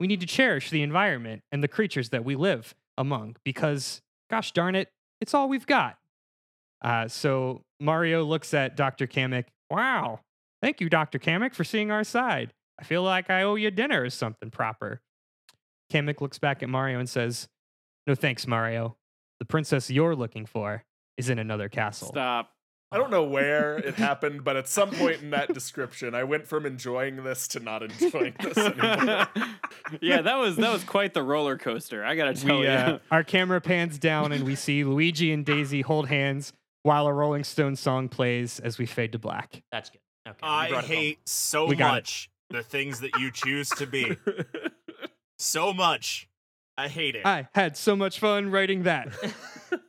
We need to cherish the environment and the creatures that we live among because, gosh darn it, it's all we've got. Uh, so Mario looks at Dr. Kamek. Wow, thank you, Dr. Kamek, for seeing our side. I feel like I owe you dinner or something proper. Kamek looks back at Mario and says, No thanks, Mario. The princess you're looking for is in another castle. Stop. I don't know where it happened, but at some point in that description, I went from enjoying this to not enjoying this anymore. yeah, that was that was quite the roller coaster. I gotta tell we, you. uh, our camera pans down and we see Luigi and Daisy hold hands while a Rolling Stone song plays as we fade to black. That's good. Okay. I brought it home. hate so We got it. much the things that you choose to be. so much. I hate it. I had so much fun writing that.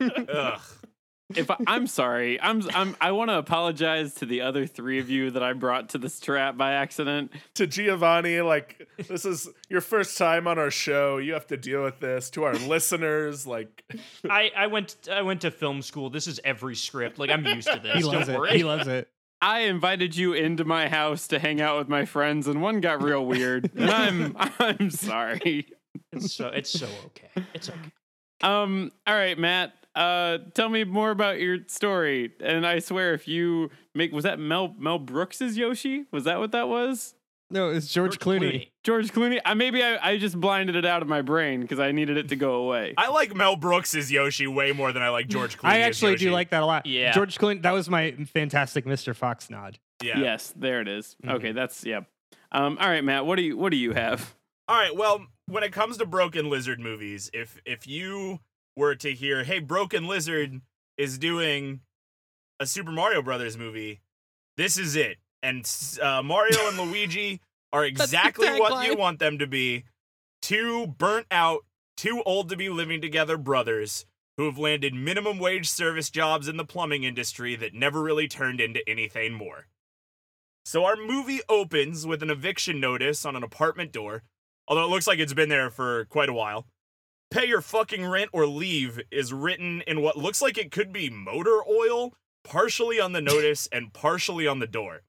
Ugh. if I, I'm sorry, I'm I'm I want to apologize to the other three of you that I brought to this trap by accident. to Giovanni, like this is your first time on our show. You have to deal with this. To our listeners, like I, I went I went to film school. This is every script. Like I'm used to this. he Don't loves it. worry. He loves it. I invited you into my house to hang out with my friends, and one got real weird. And I'm I'm sorry. It's so it's so okay. It's okay. Um. All right, Matt. Uh, tell me more about your story. And I swear, if you make was that Mel Mel Brooks's Yoshi? Was that what that was? No, it's George, Clooney. George Clooney. I maybe I, I just blinded it out of my brain because I needed it to go away. I like Mel Brooks as Yoshi way more than I like George Clooney. I as actually do like that a lot. Yeah. George Clooney. That was my fantastic Mr. Fox nod. Yeah. Yes, there it is. Mhm. Okay, that's yeah. Um. All right, Matt. What do you What do you have? All right. Well, when it comes to Broken Lizard movies, if if you were to hear, "Hey, Broken Lizard is doing a Super Mario Brothers movie," this is it. And uh, Mario and Luigi are exactly what you want them to be: two burnt out, too old to be living together brothers who have landed minimum wage service jobs in the plumbing industry that never really turned into anything more. So our movie opens with an eviction notice on an apartment door although it looks like it's been there for quite a while. Pay your fucking rent or leave is written in what looks like it could be motor oil, partially on the notice and partially on the door.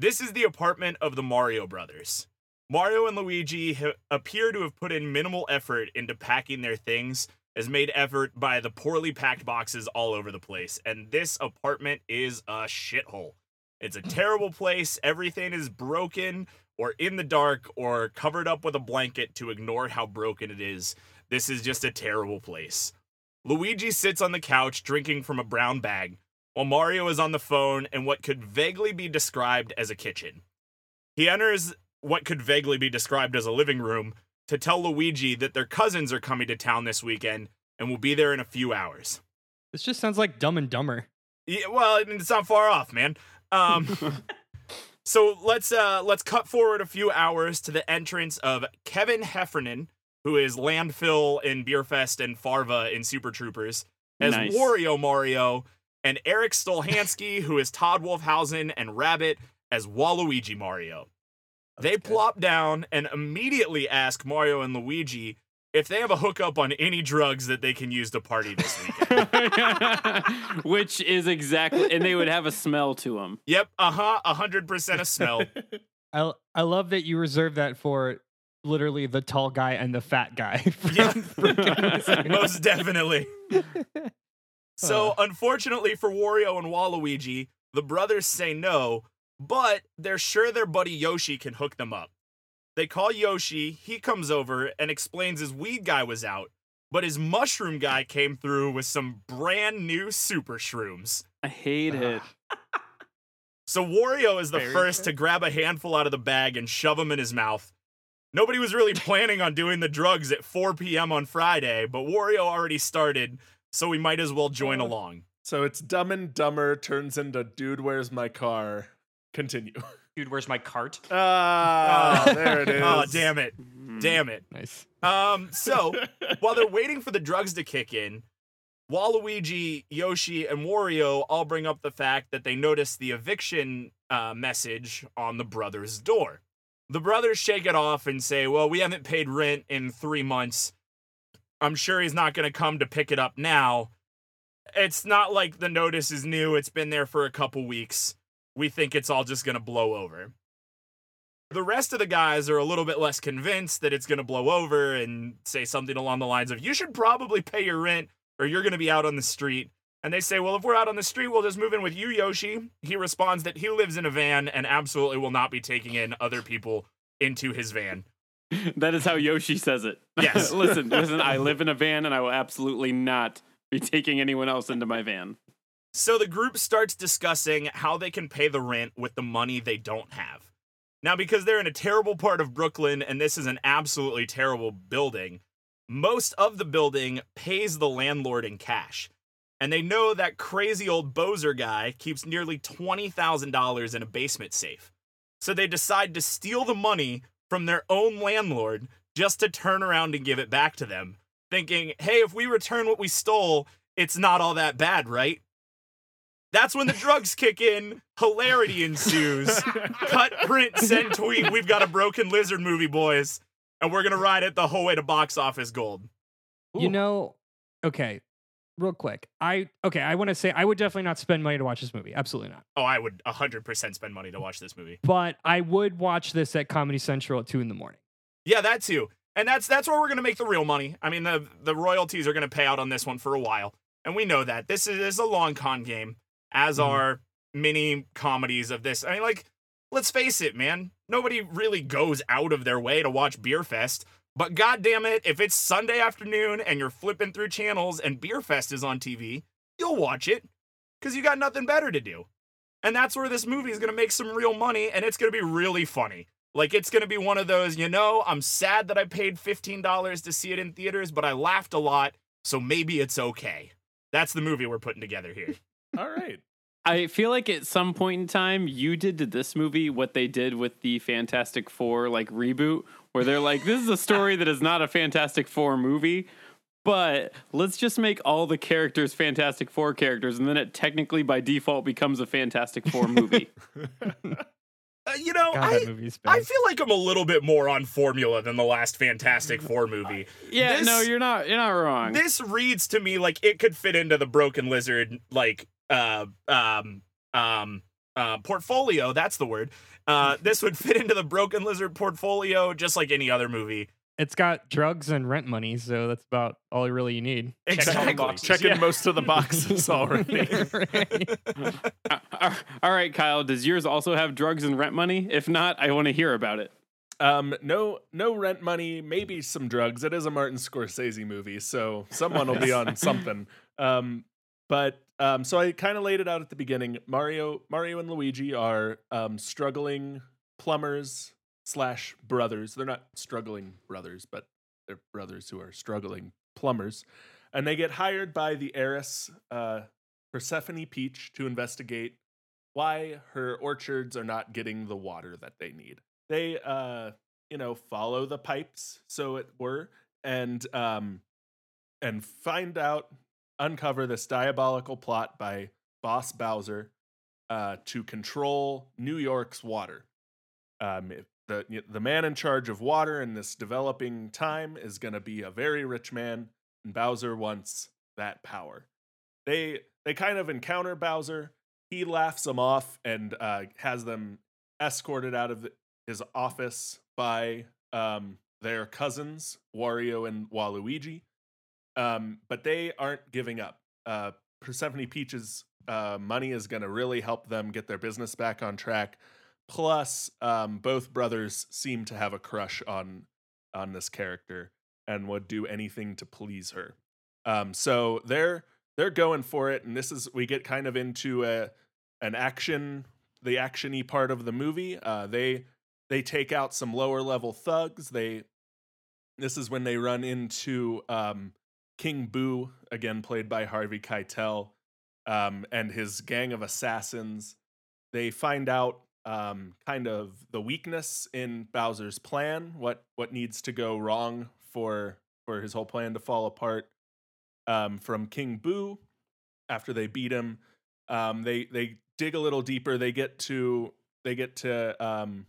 This is the apartment of the Mario brothers. Mario and Luigi ha- appear to have put in minimal effort into packing their things, as made effort by the poorly packed boxes all over the place, and this apartment is a shithole. It's a terrible place, everything is broken, or in the dark or covered up with a blanket to ignore how broken it is. This is just a terrible place. Luigi sits on the couch drinking from a brown bag, while Mario is on the phone in what could vaguely be described as a kitchen. He enters what could vaguely be described as a living room to tell Luigi that their cousins are coming to town this weekend and will be there in a few hours. This just sounds like Dumb and Dumber. Yeah, well, I mean, it's not far off, man. Um, so let's uh let's cut forward a few hours to the entrance of Kevin Heffernan, who is Landfill in Beerfest and Farva in Super Troopers, as Nice. Wario Mario, and Erik Stolhanske, who is Todd Wolfhausen, and Rabbit as Waluigi Mario. They plop down and immediately ask Mario and Luigi if they have a hookup on any drugs that they can use to party this weekend. Which is exactly, and they would have a smell to them. yep, uh huh, 100% a smell. I I love that you reserve that for literally the tall guy and the fat guy. from- Yeah. from Most definitely. So, unfortunately for Wario and Waluigi, the brothers say no, but they're sure their buddy Yoshi can hook them up. They call Yoshi, he comes over and explains his weed guy was out, but his mushroom guy came through with some brand new super shrooms. I hate it. So Wario is the Very first to grab a handful out of the bag and shove them in his mouth. Nobody was really planning on doing the drugs at 4 p.m. on Friday, but Wario already started, so we might as well join Oh. along. So it's Dumb and Dumber turns into Dude, Where's My Car? Continue. Dude, where's my cart? Ah, there it is. Oh, damn it. Mm. Damn it. nice. Um, so while they're waiting for the drugs to kick in, Waluigi, Yoshi, and Wario all bring up the fact that they noticed the eviction uh, message on the brothers' door. The brothers shake it off and say, Well, we haven't paid rent in three months. I'm sure he's not going to come to pick it up now. It's not like the notice is new, it's been there for a couple weeks. We think it's all just going to blow over. The rest of the guys are a little bit less convinced that it's going to blow over and say something along the lines of, You should probably pay your rent or you're going to be out on the street. And they say, Well, if we're out on the street, we'll just move in with you, Yoshi. He responds that he lives in a van and absolutely will not be taking in other people into his van. That is how Yoshi says it. Yes. listen, listen, I live in a van and I will absolutely not be taking anyone else into my van. So the group starts discussing how they can pay the rent with the money they don't have. Now, because they're in a terrible part of Brooklyn and this is an absolutely terrible building, most of the building pays the landlord in cash. And they know that crazy old Bozer guy keeps nearly $20,000 in a basement safe. So they decide to steal the money from their own landlord just to turn around and give it back to them, thinking, hey, if we return what we stole, it's not all that bad, right? That's when the drugs kick in, hilarity ensues. Cut, print, send, tweet. We've got a broken lizard movie, boys. And we're going to ride it the whole way to box office gold. You know, okay, real quick. I okay, I want to say I would definitely not spend money to watch this movie. Absolutely not. Oh, I would 100% spend money to watch this movie. But I would watch this at Comedy Central at two in the morning. Yeah, that too. And that's that's where we're gonna make the real money. I mean, the the royalties are gonna pay out on this one for a while, and we know that this is, this is a long con game, as Mhm. are many comedies of this. I mean, like, let's face it, man. Nobody really goes out of their way to watch Beer Fest. But god damn it, if it's Sunday afternoon and you're flipping through channels and Beer Fest is on TV, you'll watch it because you got nothing better to do. And that's where this movie is going to make some real money and it's going to be really funny. Like, it's going to be one of those, you know, I'm sad that I paid $15 to see it in theaters, but I laughed a lot, so maybe it's okay. That's the movie we're putting together here. All right. I feel like at some point in time, you did to this movie what they did with the Fantastic Four like reboot, where they're like, "This is a story that is not a Fantastic Four movie, but let's just make all the characters Fantastic Four characters, and then it technically by default becomes a Fantastic Four movie." Uh, you know, God, I, I feel like I'm a little bit more on formula than the last Fantastic Four movie. yeah, This- no, you're not. You're not wrong. This reads to me like it could fit into the Broken Lizard like uh um um uh portfolio. That's the word. Uh, this would fit into the Broken Lizard portfolio just like any other movie. It's got drugs and rent money, so that's about all you really you need. Checks all Exactly. boxes. Checking Yeah. most of the boxes already. Uh, all right, Kyle, does yours also have drugs and rent money? If not, I want to hear about it. Um, no, no rent money, maybe some drugs. It is a Martin Scorsese movie, so someone will be on something. Um, but um, so I kind of laid it out at the beginning. Mario, Mario and Luigi are um, struggling plumbers slash brothers. They're not struggling brothers, but they're brothers who are struggling plumbers, and they get hired by the heiress uh, Persephone Peach to investigate why her orchards are not getting the water that they need they uh you know follow the pipes so it were and um and find out uncover this diabolical plot by boss Bowser uh to control New York's water. Um the the man in charge of water in this developing time is going to be a very rich man and Bowser wants that power. They they kind of encounter Bowser. He laughs them off and uh, has them escorted out of his office by um, their cousins, Wario and Waluigi. Um, but they aren't giving up. Uh, Persephone Peach's uh, money is going to really help them get their business back on track. Plus, um, both brothers seem to have a crush on on this character and would do anything to please her. Um, so they're they're going for it, and this is we get kind of into a an action the actiony part of the movie. Uh, they they take out some lower level thugs. They this is when they run into um, King Boo again, played by Harvey Keitel, um, and his gang of assassins. They find out um, kind of the weakness in Bowser's plan, what what needs to go wrong for for his whole plan to fall apart. Um, from King Boo, after they beat him, um, they they dig a little deeper. They get to they get to um,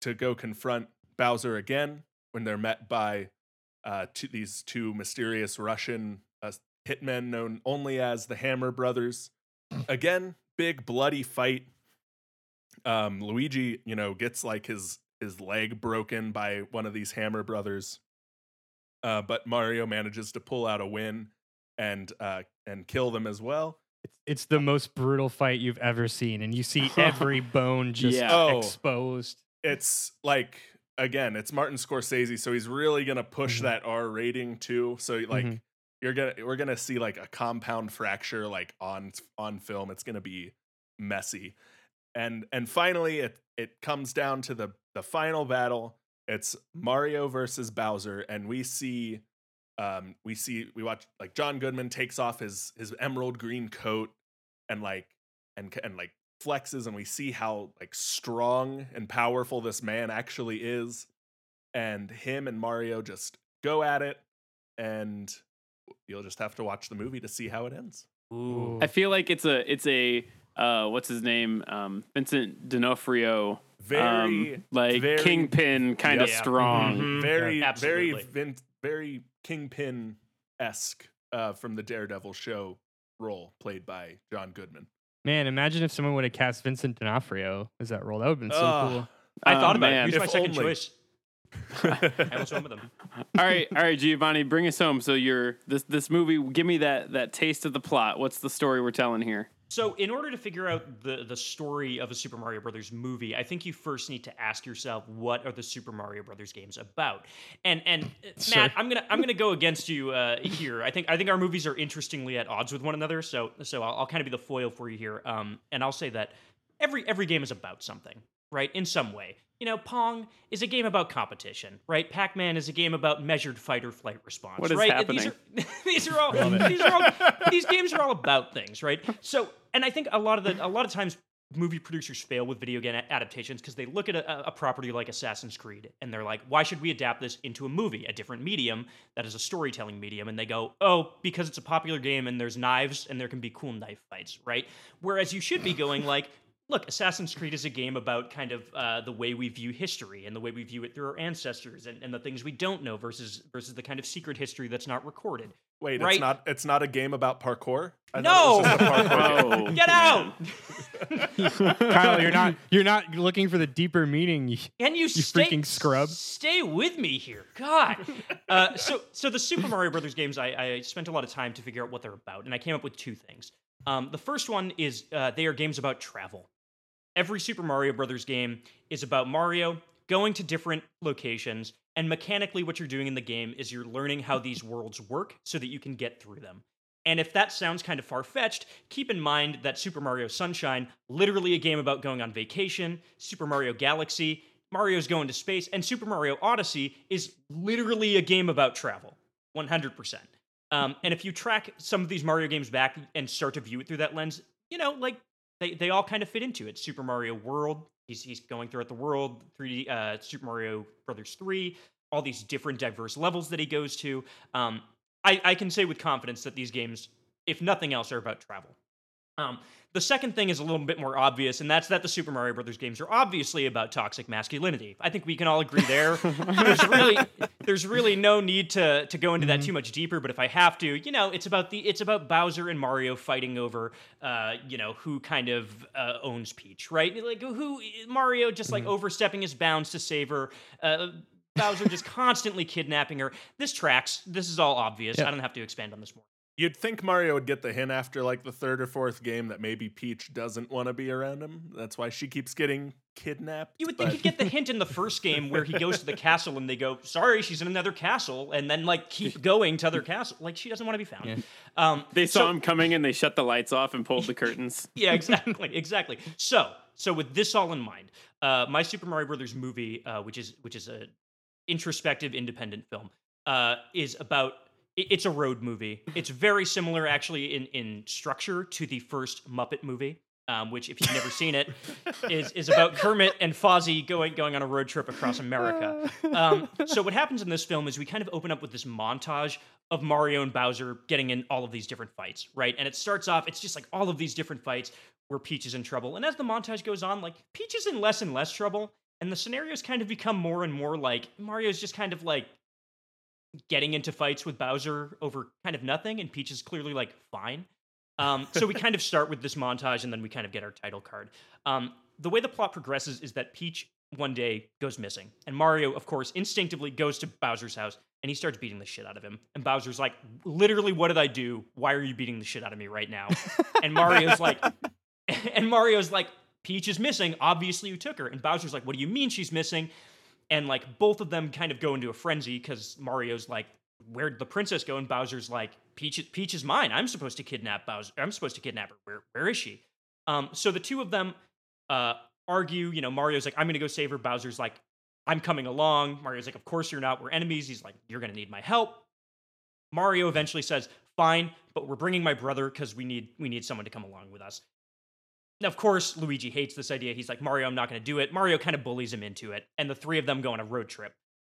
to go confront Bowser again when they're met by uh, two, these two mysterious Russian uh, hitmen known only as the Hammer Brothers. Again, big bloody fight. Um, Luigi, you know, gets like his his leg broken by one of these Hammer Brothers, uh, but Mario manages to pull out a win and uh, and kill them as well. It's, it's the most brutal fight you've ever seen, and you see every bone just Yeah. Oh. exposed. it's like again, it's Martin Scorsese, so he's really gonna push Mhm. that R rating too. So like Mhm. you're gonna we're gonna see like a compound fracture like on on film. It's gonna be messy. And and finally it it comes down to the the final battle. It's Mario versus Bowser, and we see um we see we watch like John Goodman takes off his his emerald green coat and like and and like flexes and we see how like strong and powerful this man actually is and him and Mario just go at it and you'll just have to watch the movie to see how it ends. Ooh. I feel like it's a it's a uh, what's his name um, Vincent D'Onofrio Very um, like very- kingpin kind of Yeah. strong. Mhm. very Yeah, very vin- very kingpin esque uh, from the Daredevil show role played by John Goodman. Man, imagine if someone would have cast Vincent D'Onofrio as that role. That would have been so Ugh. cool. I Oh, thought about man. it. He was my second only. choice. I almost went with him. all right, all right, Giovanni, bring us home. So you're this this movie. Give me that that taste of the plot. What's the story we're telling here? So, in order to figure out the the story of a Super Mario Brothers movie, I think you first need to ask yourself, what are the Super Mario Brothers games about? And and uh, Sure. Matt, I'm gonna I'm gonna go against you uh, here. I think I think our movies are interestingly at odds with one another. So so I'll, I'll kind of be the foil for you here. Um, and I'll say that every every game is about something, right? In some way. You know, Pong is a game about competition, right? Pac-Man is a game about measured fight or flight response. What is right? happening? These are, these are all these are all these games are all about things, right? So, and I think a lot of the a lot of times movie producers fail with video game adaptations because they look at a, a property like Assassin's Creed and they're like, why should we adapt this into a movie, a different medium that is a storytelling medium? And they go, oh, because it's a popular game and there's knives and there can be cool knife fights, right? Whereas you should be going like. Look, Assassin's Creed is a game about kind of uh, the way we view history and the way we view it through our ancestors and, and the things we don't know versus versus the kind of secret history that's not recorded. Wait, Right. it's not it's not a game about parkour? I No! thought it was just a parkour. Oh, Get out! Kyle, you're not you're not looking for the deeper meaning. You- Can you, stay, freaking scrub. Stay with me here, God. uh, so, so the Super Mario Brothers games, I, I spent a lot of time to figure out what they're about, and I came up with two things. Um, the first one is uh, they are games about travel. Every Super Mario Brothers game is about Mario going to different locations, and mechanically, what you're doing in the game is you're learning how these worlds work so that you can get through them. And if that sounds kind of far fetched, keep in mind that Super Mario Sunshine, literally a game about going on vacation, Super Mario Galaxy, Mario's going to space, and Super Mario Odyssey is literally a game about travel. 100%. Um, and if you track some of these Mario games back and start to view it through that lens, you know, like they, they all kind of fit into it. Super Mario World, he's, he's going throughout the world, 3D, uh, Super Mario Brothers 3, all these different diverse levels that he goes to. Um, I, I can say with confidence that these games, if nothing else, are about travel. Um, the second thing is a little bit more obvious, and that's that the Super Mario Brothers games are obviously about toxic masculinity. I think we can all agree there. there's really, there's really no need to to go into that too much deeper. But if I have to, you know, it's about the it's about Bowser and Mario fighting over, uh, you know, who kind of uh, owns Peach, right? Like who Mario just like overstepping his bounds to save her. Uh, Bowser just constantly kidnapping her. This tracks. This is all obvious. I don't have to expand on this more. You'd think Mario would get the hint after like the third or fourth game that maybe Peach doesn't want to be around him. That's why she keeps getting kidnapped. You would think but- he'd get the hint in the first game where he goes to the castle and they go, "Sorry, she's in another castle," and then like keep going to other castle. Like she doesn't want to be found. Um, They saw so- him coming and they shut the lights off and pulled the curtains. Yeah, exactly, exactly. So, so with this all in mind, uh, my Super Mario Brothers movie, uh, which is which is a introspective independent film, uh, is about. It- It's a road movie. It's very similar, actually, in in structure to the first Muppet movie. Um, which, if you've never seen it, is is about Kermit and Fozzie going going on a road trip across America. Um, so what happens in this film is we kind of open up with this montage of Mario and Bowser getting in all of these different fights, right? And it starts off, it's just like all of these different fights where Peach is in trouble. And as the montage goes on, like Peach is in less and less trouble, and the scenarios kind of become more and more like Mario's just kind of like getting into fights with Bowser over kind of nothing, and Peach is clearly like fine. Um, so we kind of start with this montage, and then we kind of get our title card. Um, the way the plot progresses is that Peach one day goes missing, and Mario, of course, instinctively goes to Bowser's house, and he starts beating the shit out of him. And Bowser's like, "Literally, what did I do? Why are you beating the shit out of me right now?" And Mario's like, and Mario's like, "Peach is missing. Obviously, you took her." And Bowser's like, "What do you mean she's missing?" And like both of them kind of go into a frenzy because Mario's like, "Where'd the princess go?" And Bowser's like, "Peach, Peach is mine. I'm supposed to kidnap Bowser. I'm supposed to kidnap her. Where, where is she?" Um, so the two of them uh, argue. You know, Mario's like, "I'm gonna go save her." Bowser's like, "I'm coming along." Mario's like, "Of course you're not. We're enemies." He's like, "You're gonna need my help." Mario eventually says, "Fine, but we're bringing my brother because we need we need someone to come along with us." Of course, Luigi hates this idea. He's like, Mario, I'm not going to do it. Mario kind of bullies him into it, and the three of them go on a road trip.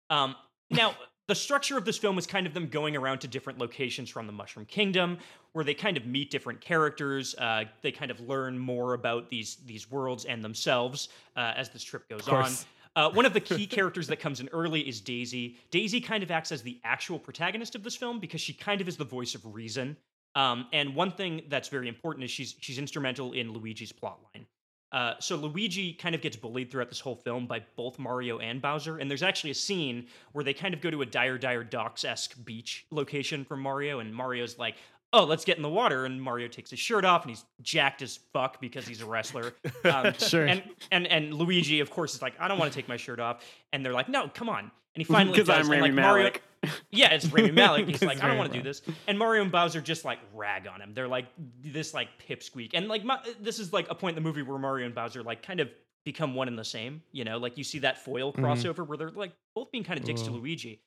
Um, now, the structure of this film is kind of them going around to different locations from the Mushroom Kingdom, where they kind of meet different characters. Uh, they kind of learn more about these these worlds and themselves uh, as this trip goes on. Uh, one of the key characters that comes in early is Daisy. Daisy kind of acts as the actual protagonist of this film because she kind of is the voice of reason. Um, and one thing that's very important is she's she's instrumental in Luigi's plotline. Uh, so Luigi kind of gets bullied throughout this whole film by both Mario and Bowser, and there's actually a scene where they kind of go to a Dire Dire Docks esque beach location for Mario, and Mario's like, "Oh, let's get in the water," and Mario takes his shirt off, and he's jacked as fuck because he's a wrestler. Um, Sure. And and and Luigi, of course, is like, "I don't want to take my shirt off," and they're like, "No, come on." And he finally Because does, I'm and, like, Mario, yeah, it's Rami Malek. He's like, I don't want to do this. And Mario and Bowser just like rag on him. They're like this like pipsqueak. And like Ma- this is like a point in the movie where Mario and Bowser like kind of become one and the same. You know, like you see that foil crossover where they're like both being kind of dicks to Luigi.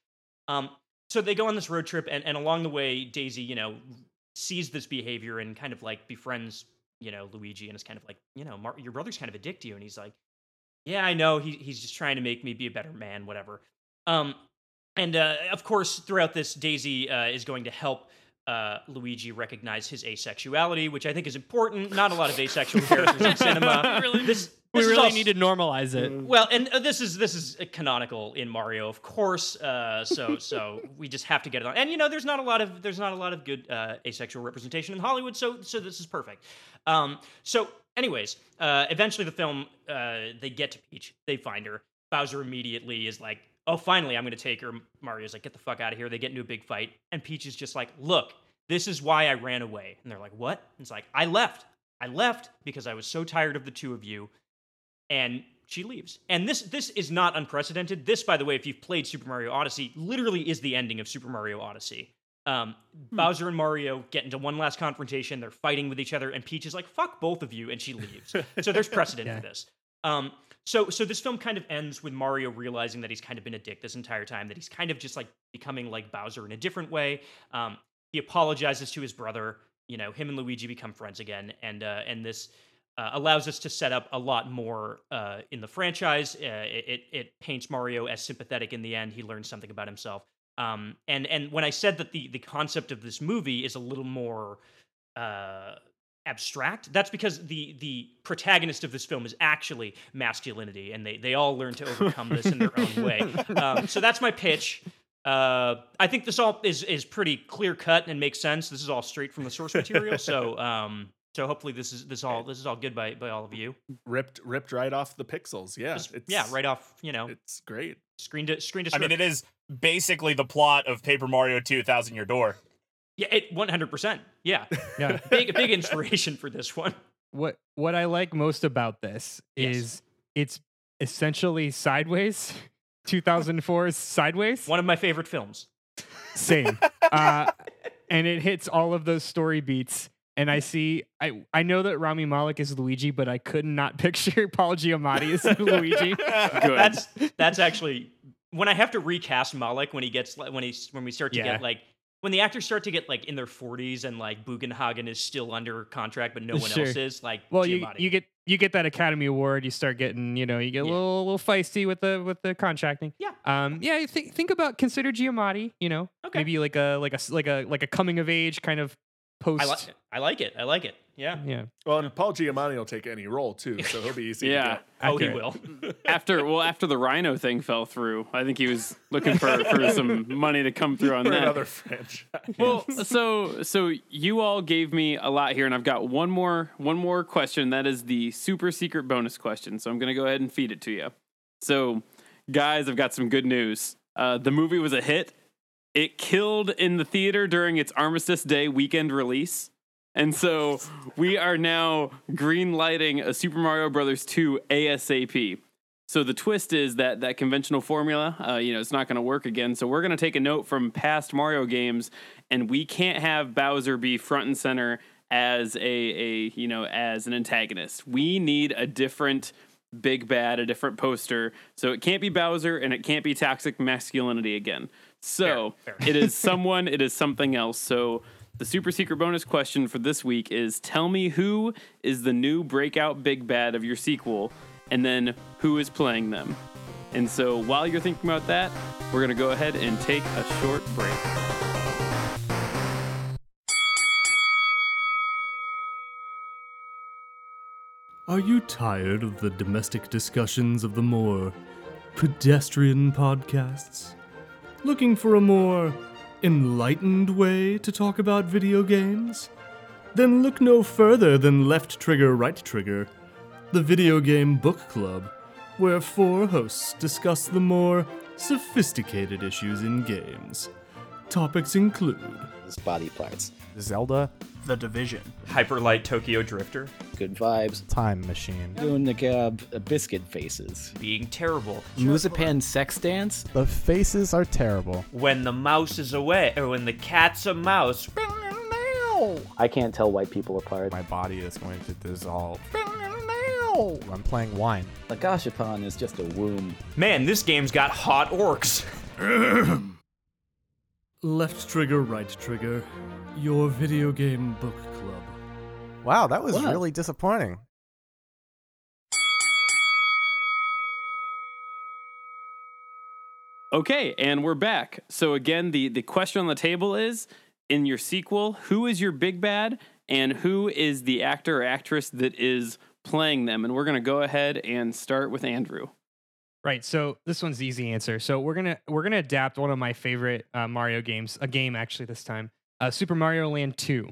Um, so they go on this road trip, and and along the way, Daisy, you know, sees this behavior and kind of like befriends, you know, Luigi, and is kind of like, you know, Mar- your brother's kind of a dick to you, and he's like, yeah, I know, he, he's just trying to make me be a better man, whatever. Um, and uh, of course, throughout this, Daisy uh, is going to help uh, Luigi recognize his asexuality, which I think is important. Not a lot of asexual characters in cinema. Really? This, We this is really also- need to normalize it. well, and uh, this is this is uh, canonical in Mario, of course. Uh, so so we just have to get it on. And you know, there's not a lot of there's not a lot of good uh, asexual representation in Hollywood. So so this is perfect. Um, so, anyways, uh, eventually the film uh, they get to Peach, they find her. Bowser immediately is like, "Oh, finally, I'm going to take her." Mario's like, "Get the fuck out of here!" They get into a big fight, and Peach is just like, "Look, this is why I ran away." And they're like, "What?" And it's like, "I left. I left because I was so tired of the two of you." and she leaves. And this this is not unprecedented. This, by the way, if you've played Super Mario Odyssey, literally is the ending of Super Mario Odyssey. Um, Bowser and Mario get into one last confrontation. They're fighting with each other, and Peach is like, "Fuck both of you," and she leaves. so there's precedent Yeah. for this. Um, so so this film kind of ends with Mario realizing that he's kind of been a dick this entire time. That he's kind of just like becoming like Bowser in a different way. Um, he apologizes to his brother. You know, him and Luigi become friends again, and uh, and this uh, allows us to set up a lot more uh, in the franchise. Uh, it, it it paints Mario as sympathetic in the end. He learns something about himself. Um, and and when I said that the the concept of this movie is a little more uh, abstract, that's because the the protagonist of this film is actually masculinity, and they they all learn to overcome this in their own way. Um, so that's my pitch. Uh, I think this all is is pretty clear cut and makes sense. This is all straight from the source material. So um, so hopefully this is this all this is all good by by all of you. ripped ripped right off the pixels. Yeah, Just- it's, yeah, right off. You know, It's great. screen to screen to. I mean, it is basically the plot of Paper Mario 2 Thousand Year Door. Yeah, it one hundred percent. Yeah, Yeah. big big inspiration for this one. what what I like most about this Yes. is it's essentially sideways. 2004's Sideways. One of my favorite films. Same. uh, and it hits all of those story beats. And I see, I I know that Rami Malek is Luigi, but I could not picture Paul Giamatti as Luigi. Good. That's that's actually when I have to recast Malek when he gets when he's when we start to Yeah. get like when the actors start to get like in their 40s and like Bugenhagen is still under contract but no one Sure. else is like Well, you Giamatti. you get you get that Academy Award. You start getting, you know, you get a Yeah. little little feisty with the with the contracting. Yeah. Um. Yeah. Think think about consider Giamatti. You know, Okay. maybe like a like a like a like a coming of age kind of post. I like I like it. I like it. Yeah. Yeah. Well, and Paul Giamatti will take any role too, so he'll be easy. Yeah. To Oh, he will. after well after the Rhino thing fell through, I think he was looking for for some money to come through on for that. another franchise. Well, so so you all gave me a lot here, and I've got one more one more question. That is the super secret bonus question. So I'm gonna go ahead and feed it to you. So, guys, I've got some good news. Uh, the movie was a hit. It killed in the theater during its Armistice Day weekend release. And so we are now green lighting a Super Mario Brothers 2 ASAP. So the twist is that that conventional formula, uh, you know, it's not going to work again. So we're going to take a note from past Mario games, and we can't have Bowser be front and center as a, a you know as an antagonist. We need a different big bad, a different poster. So it can't be Bowser, and it can't be toxic masculinity again. So Fair, it is someone, it is something else. So the super secret bonus question for this week is tell me who is the new breakout big bad of your sequel, and then who is playing them. And so while you're thinking about that, we're going to go ahead and take a short break. Are you tired of the domestic discussions of the more pedestrian podcasts? Looking for a more enlightened way to talk about video games? Then look no further than Left Trigger, Right Trigger, the video game book club, where four hosts discuss the more sophisticated issues in games. Topics include His body parts. Zelda, The Division. Hyperlight Tokyo Drifter. Good vibes. Time Machine. Doing the gab uh, biscuit faces. Being terrible. Musapan sex dance. The faces are terrible. When the mouse is away, or when the cat's a mouse. I can't tell white people apart. My body is going to dissolve. I'm playing wine. The Gashapon is just a womb. Man, this game's got hot orcs. Left Trigger, Right Trigger, your video game book club. Wow, that was What? really disappointing. Okay, and we're back. So again, the the question on the table is in your sequel, who is your big bad and who is the actor or actress that is playing them? And we're going to go ahead and start with Andrew. Right. So this one's the easy answer. So we're gonna we're gonna adapt one of my favorite uh, Mario games, a game actually this time, uh, Super Mario Land Two.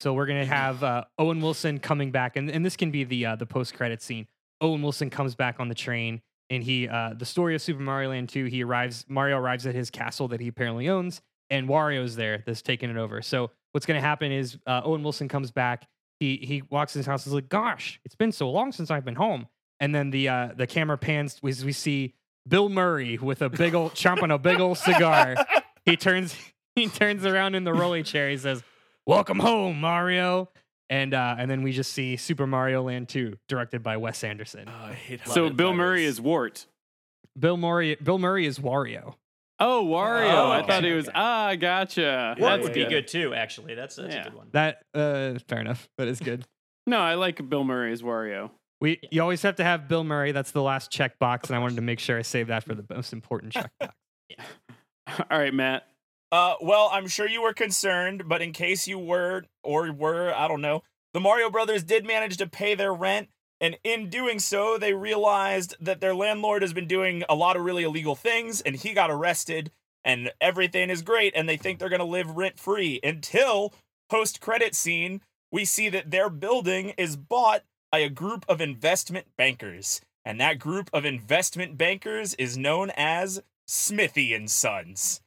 So we're gonna have uh, Owen Wilson coming back, and, and this can be the uh, the post credit scene. Owen Wilson comes back on the train, and he uh, the story of Super Mario Land Two. He arrives. Mario arrives at his castle that he apparently owns, and Wario's there that's taking it over. So what's gonna happen is uh, Owen Wilson comes back. He he walks in his house. and He's like, "Gosh, it's been so long since I've been home." And then the uh, the camera pans we, we see Bill Murray with a big old chomping a big old cigar. He turns he turns around in the rolly chair. He says, "Welcome home, Mario." And uh, and then we just see Super Mario Land 2, directed by Wes Anderson. Oh, I hate so Bill that Murray is Wart. Bill Murray Bill Murray is Wario. Oh, Wario. Oh, I thought he was. Ah, gotcha. That Yeah, That's would be good. good too, actually. That's, that's Yeah. a good one. That uh fair enough. That is good. No, I like Bill Murray as Wario. We you always have to have Bill Murray. That's the last checkbox, and I wanted to make sure I save that for the most important checkbox. All right, Matt. Uh, well, I'm sure you were concerned, but in case you were or were, I don't know, the Mario Brothers did manage to pay their rent, and in doing so, they realized that their landlord has been doing a lot of really illegal things, and he got arrested, and everything is great, and they think they're gonna live rent free until post credit scene, we see that their building is bought by a group of investment bankers, and that group of investment bankers is known as Smithy and Sons.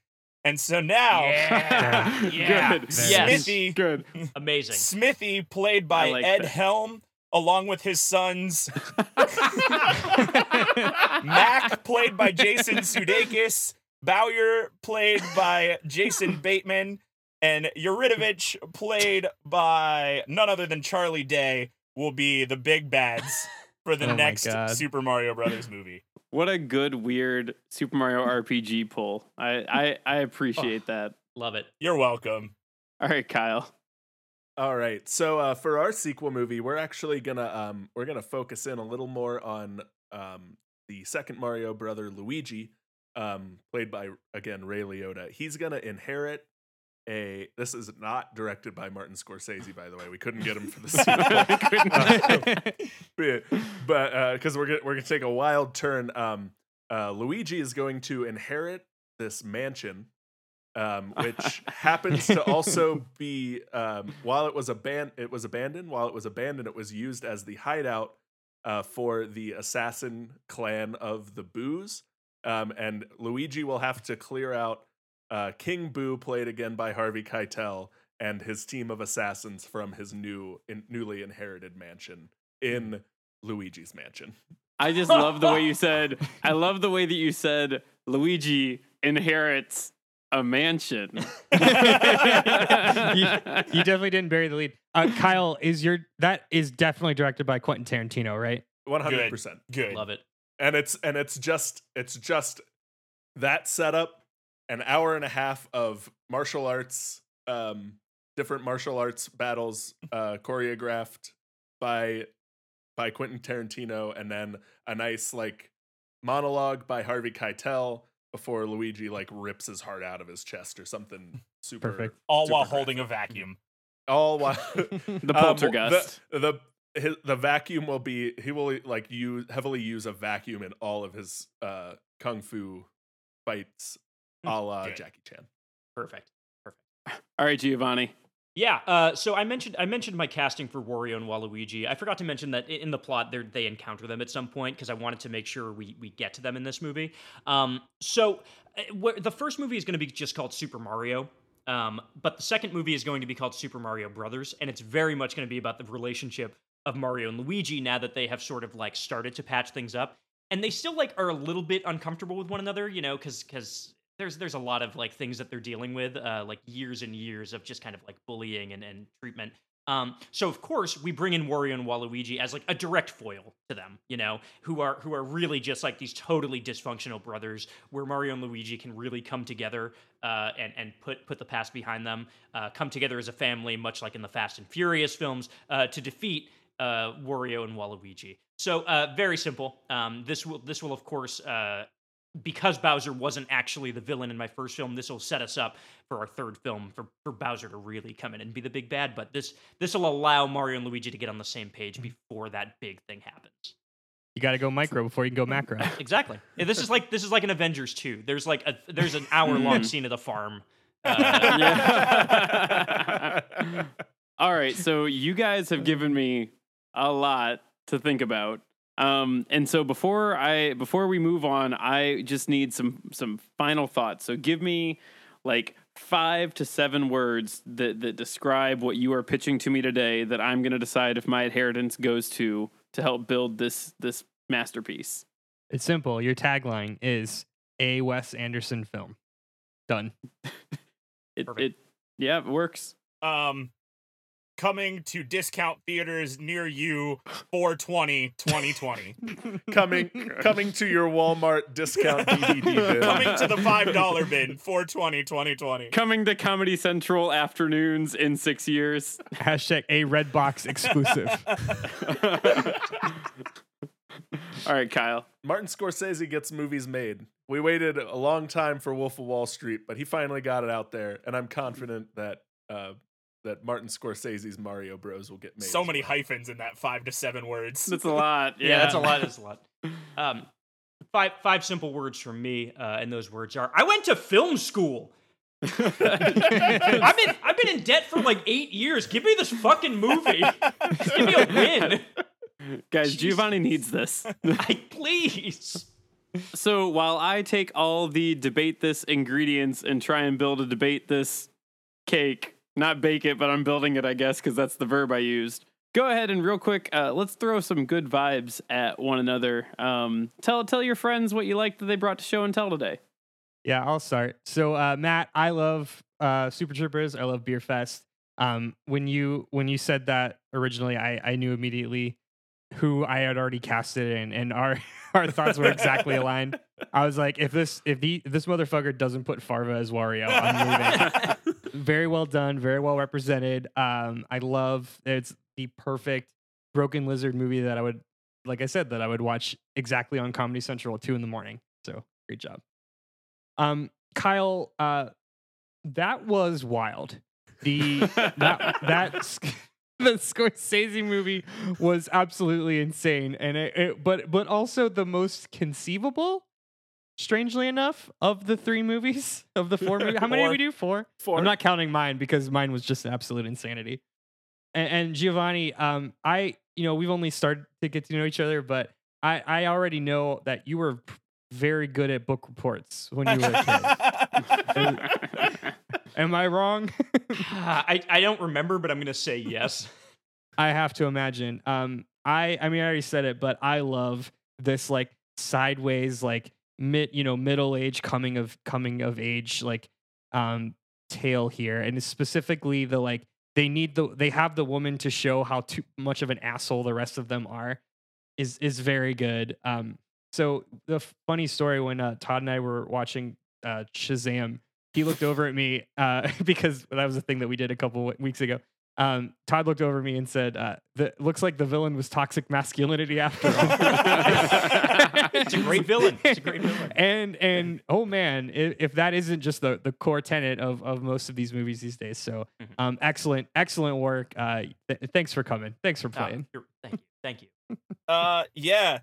And so now, Yeah. yeah. Good. Yes. Smithy, Good. Amazing. Smithy, played by like Ed that. Helm, along with his sons, Mack, played by Jason Sudeikis, Bowyer, played by Jason Bateman, and Yaridovich, played by none other than Charlie Day, will be the big bads for the Oh next Super Mario Brothers movie. What a good, weird Super Mario RPG pull. I, I, I appreciate that. Love it. You're welcome. All right, Kyle. All right. So uh, for our sequel movie, we're actually gonna um, we're gonna focus in a little more on um, the second Mario brother Luigi, um, played by again Ray Liotta. He's gonna inherit a. This is not directed by Martin Scorsese, by the way. We couldn't get him for the sequel, but but because we're gonna we're gonna take a wild turn. Um, uh, Luigi is going to inherit this mansion um, which happens to also be um, while it was aban- it was abandoned. While it was abandoned, it was used as the hideout uh, for the assassin clan of the Boos Um, and Luigi will have to clear out uh, King Boo, played again by Harvey Keitel, and his team of assassins from his new in, newly inherited mansion in Luigi's mansion. I just love the way you said. I love the way that you said Luigi inherits a mansion. you, you definitely didn't bury the lead. Uh, Kyle, is your that is definitely directed by Quentin Tarantino, right? One hundred percent. Good. Love it. and it's and it's just it's just that setup an hour and a half of martial arts um different martial arts battles uh choreographed by by Quentin Tarantino and then a nice like monologue by Harvey Keitel before Luigi like rips his heart out of his chest or something super Perfect. All while super holding a vacuum. all while the um, poltergeist. the, the his, the vacuum will be he will like use heavily use a vacuum in all of his uh kung fu fights a la Good. Jackie Chan. Perfect. Perfect. All right, Giovanni. Yeah. Uh, so I mentioned I mentioned my casting for Wario and Waluigi. I forgot to mention that in the plot they they encounter them at some point because I wanted to make sure we we get to them in this movie. Um, so uh, wh- the first movie is going to be just called Super Mario. Um, but the second movie is going to be called Super Mario Brothers, and it's very much going to be about the relationship of Mario and Luigi now that they have sort of like started to patch things up, and they still like are a little bit uncomfortable with one another, you know, because because there's there's a lot of like things that they're dealing with, uh, like years and years of just kind of like bullying and, and treatment. Um, so of course we bring in Wario and Waluigi as like a direct foil to them, you know, who are who are really just like these totally dysfunctional brothers, where Mario and Luigi can really come together uh, and and put put the past behind them, uh, come together as a family, much like in the Fast and Furious films, uh, to defeat uh, Wario and Waluigi. So uh, very simple. Um, this will this will of course uh, because Bowser wasn't actually the villain in my first film, this will set us up for our third film for, for Bowser to really come in and be the big bad. But this this will allow Mario and Luigi to get on the same page mm-hmm. before that big thing happens. You got to go micro before you can go macro. Exactly. Yeah, This is like this is like an Avengers 2. There's like a there's an hour long mm-hmm. scene of the farm. Uh, Yeah. All right, so you guys have mm-hmm. given me a lot to think about. Um, and so before I before we move on, I just need some some final thoughts. So give me like five to seven words that that describe what you are pitching to me today that I'm gonna decide if my inheritance goes to to help build this this masterpiece. It's simple. Your tagline is a Wes Anderson film. Done. It Perfect. it yeah, it works. Um, coming to discount theaters near you 420 2020. coming coming to your Walmart discount DVD bin. coming to the $5 bin 420 2020. Coming to Comedy Central afternoons in six years. Hashtag a red box exclusive. All right, Kyle. Martin Scorsese gets movies made. We waited a long time for Wolf of Wall Street, but he finally got it out there, and I'm confident that uh, that Martin Scorsese's Mario Bros will get made. So many well. hyphens in that five to seven words. That's a lot. Yeah, that's a lot. That's a lot. Um, five five simple words from me, uh, and those words are: I went to film school. I've been I've been in debt for like eight years. Give me this fucking movie. Just give me a win, Guys, Giovanni needs this. I, please. So while I take all the debate this ingredients and try and build a debate this cake, not bake it, but I'm building it, I guess, because that's the verb I used. Go ahead and real quick, uh, let's throw some good vibes at one another. Um, tell tell your friends what you like that they brought to show and tell today. Yeah, I'll start. So, uh, Matt, I love uh, Super Troopers. I love Beerfest. Um, when you when you said that originally, I, I knew immediately who I had already casted in, and our our thoughts were exactly aligned. I was like, if this if, the, if this motherfucker doesn't put Farva as Wario, I'm leaving. very well done, very well represented. Um, I love it's the perfect Broken Lizard movie that I would, like I said, that I would watch exactly on Comedy Central at two in the morning. So great job. Um, Kyle, uh, that was wild. The that that the Scorsese movie was absolutely insane, and it, it but but also the most conceivable. Strangely enough, of the three movies of the four movies, how many did we do? Four. Four. I'm not counting mine because mine was just absolute insanity. And, and Giovanni, um, I you know we've only started to get to know each other, but I I already know that you were very good at book reports when you were a kid. Am I wrong? I, I don't remember, but I'm gonna say yes. I have to imagine. Um, I I mean I already said it, but I love this like sideways like mid you know middle age coming of coming of age like um tale here, and it's specifically the like they need the they have the woman to show how too much of an asshole the rest of them are is is very good. Um, so the funny story when uh, Todd and I were watching uh, Shazam, he looked over at me uh, because that was a thing that we did a couple w- weeks ago. Um, Todd looked over at me and said, uh, the, "Looks like the villain was toxic masculinity after all." It's a great villain. It's a great villain. and and oh man, if, if that isn't just the the core tenet of of most of these movies these days, so Mhm. um, excellent excellent work. Uh, th- thanks for coming. Thanks for Oh, playing. you're- thank you. Thank you. Uh, yeah,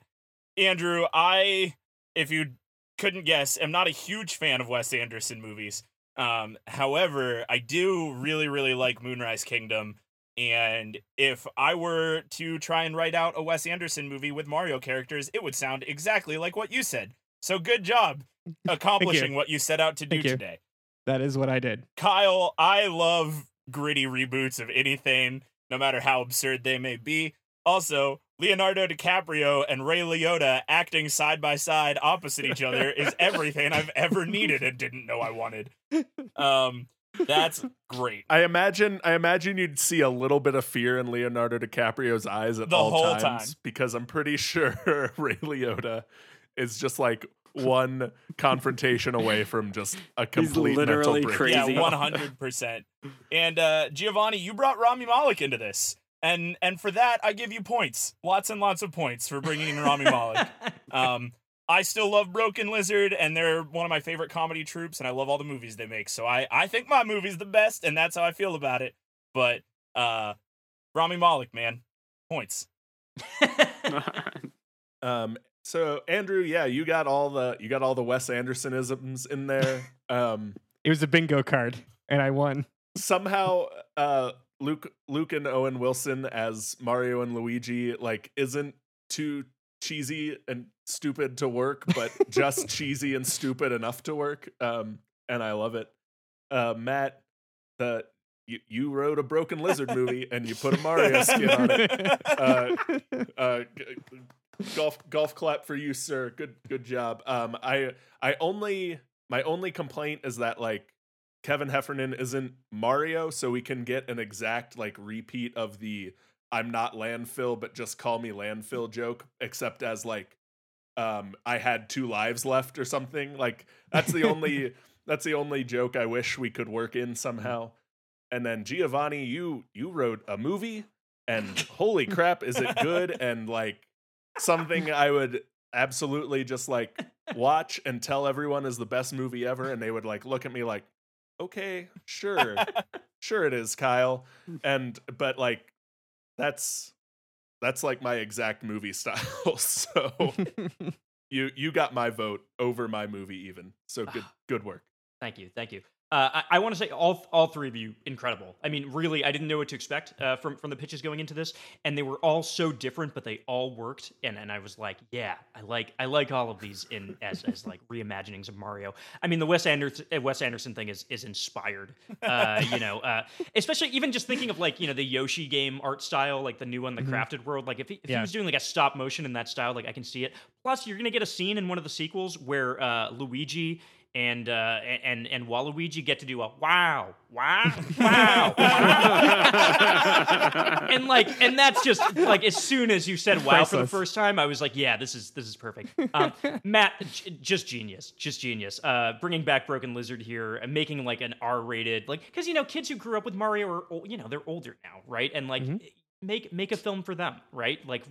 Andrew, I, if you couldn't guess, am not a huge fan of Wes Anderson movies. Um, however, I do really, really like Moonrise Kingdom. And if I were to try and write out a Wes Anderson movie with Mario characters, it would sound exactly like what you said. So good job accomplishing what you set out to do today. That is what I did. Kyle, I love gritty reboots of anything, no matter how absurd they may be. Also, Leonardo DiCaprio and Ray Liotta acting side by side opposite each other is everything I've ever needed and didn't know I wanted. Um, that's great. I imagine I imagine you'd see a little bit of fear in Leonardo DiCaprio's eyes at The all whole times time. because I'm pretty sure Ray Liotta is just like one confrontation away from just a complete literally mental crazy. Yeah, one hundred percent. And uh, Giovanni, you brought Rami Malek into this, and and for that I give you points, lots and lots of points for bringing in Rami Malek. Um, I still love Broken Lizard, and they're one of my favorite comedy troupes, and I love all the movies they make. So I I think my movie's the best, and that's how I feel about it. But uh, Rami Malek, man, points. Um, so Andrew, yeah, you got all the you got all the Wes Andersonisms in there. Um, It was a bingo card, and I won. somehow, uh, Luke Luke and Owen Wilson as Mario and Luigi like isn't too cheesy and stupid to work, but just cheesy and stupid enough to work. Um, and I love it. Uh, Matt, the you, you wrote a Broken Lizard movie and you put a Mario skin on it. Uh, uh, golf golf clap for you, sir. Good good job. Um, I I only my only complaint is that like Kevin Heffernan isn't Mario, so we can get an exact like repeat of the "I'm not landfill, but just call me landfill" joke, except as like um I had two lives left or something. Like that's the only that's the only joke I wish we could work in somehow. And then Giovanni, you you wrote a movie, and holy crap, is it good? And like something I would absolutely just like watch and tell everyone is the best movie ever, and they would like look at me like, okay, sure, sure it is, Kyle. And but like that's that's like my exact movie style. so you you got my vote over my movie even. So good ah. good work. Thank you, thank you. Uh, I, I want to say all all three of you incredible. I mean, really, I didn't know what to expect uh, from from the pitches going into this, and they were all so different, but they all worked. And and I was like, yeah, I like I like all of these in as as like reimaginings of Mario. I mean, the Wes Anderson uh, Wes Anderson thing is is inspired. Uh, you know, uh, especially even just thinking of like you know the Yoshi game art style, like the new one, the Mhm. Crafted World. Like if he, if Yeah. he was doing like a stop motion in that style, like I can see it. Plus, you're gonna get a scene in one of the sequels where uh, Luigi and uh, and and Waluigi get to do a wow, wow, wow, wow. and like, and that's just like as soon as you said wow for the first time, I was like, yeah, this is this is perfect. Um, Matt, j- just genius, just genius. Uh, bringing back Broken Lizard here and making like an R-rated, like because you know kids who grew up with Mario are you know they're older now, right? And like. Make make a film for them, right? Like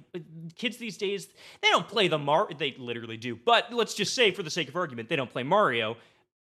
kids these days, they don't play the Mar. They literally do, but let's just say, for the sake of argument, they don't play Mario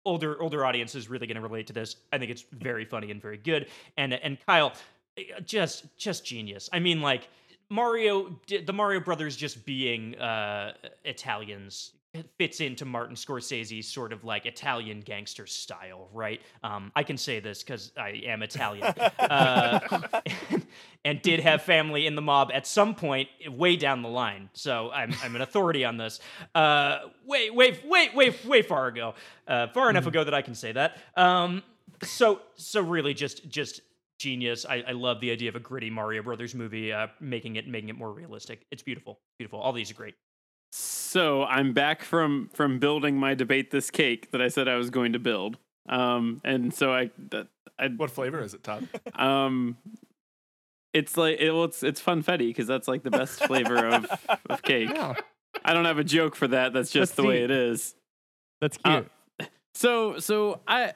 older older audience is really going to relate to this. I think it's very funny and very good. And and Kyle, eh, just just genius. I mean, like Mario, the Mario Brothers just being uh, Italians fits into Martin Scorsese's sort of like Italian gangster style, right? Um, I can say this because I am Italian, uh, and did have family in the mob at some point way down the line. So I'm I'm an authority on this. Uh, way way way way way far ago, uh, far enough ago that I can say that. Um, so so really just just genius. I, I love the idea of a gritty Mario Brothers movie, uh, making it making it more realistic. It's beautiful, beautiful. All these are great. So I'm back from from building my debate this cake that I said I was going to build. Um, and so I, I What flavor is it, Todd? um, it's like it, well, it's it's funfetti because that's like the best flavor of of cake. Oh, I don't have a joke for that. That's just the way it is. that's cute. Uh, So so I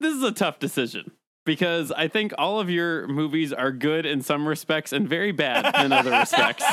this is a tough decision because I think all of your movies are good in some respects and very bad in other respects.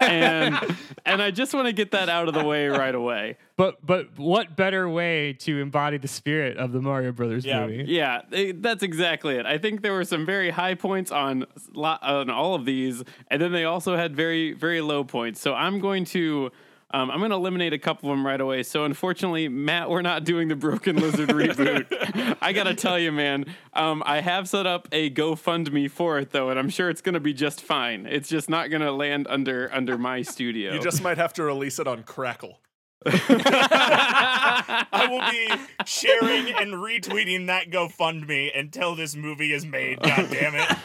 And and I just want to get that out of the way right away. but but what better way to embody the spirit of the Mario Brothers Yeah. movie? Yeah, eh, that's exactly it. I think there were some very high points on lo- on all of these, and then they also had very very low points. So I'm going to. Um, I'm going to eliminate a couple of them right away. So, unfortunately, Matt, we're not doing the Broken Lizard reboot. I got to tell you, man, um, I have set up a GoFundMe for it, though, and I'm sure it's going to be just fine. It's just not going to land under under my studio. You just might have to release it on Crackle. I will be sharing and retweeting that GoFundMe until this movie is made. God damn it.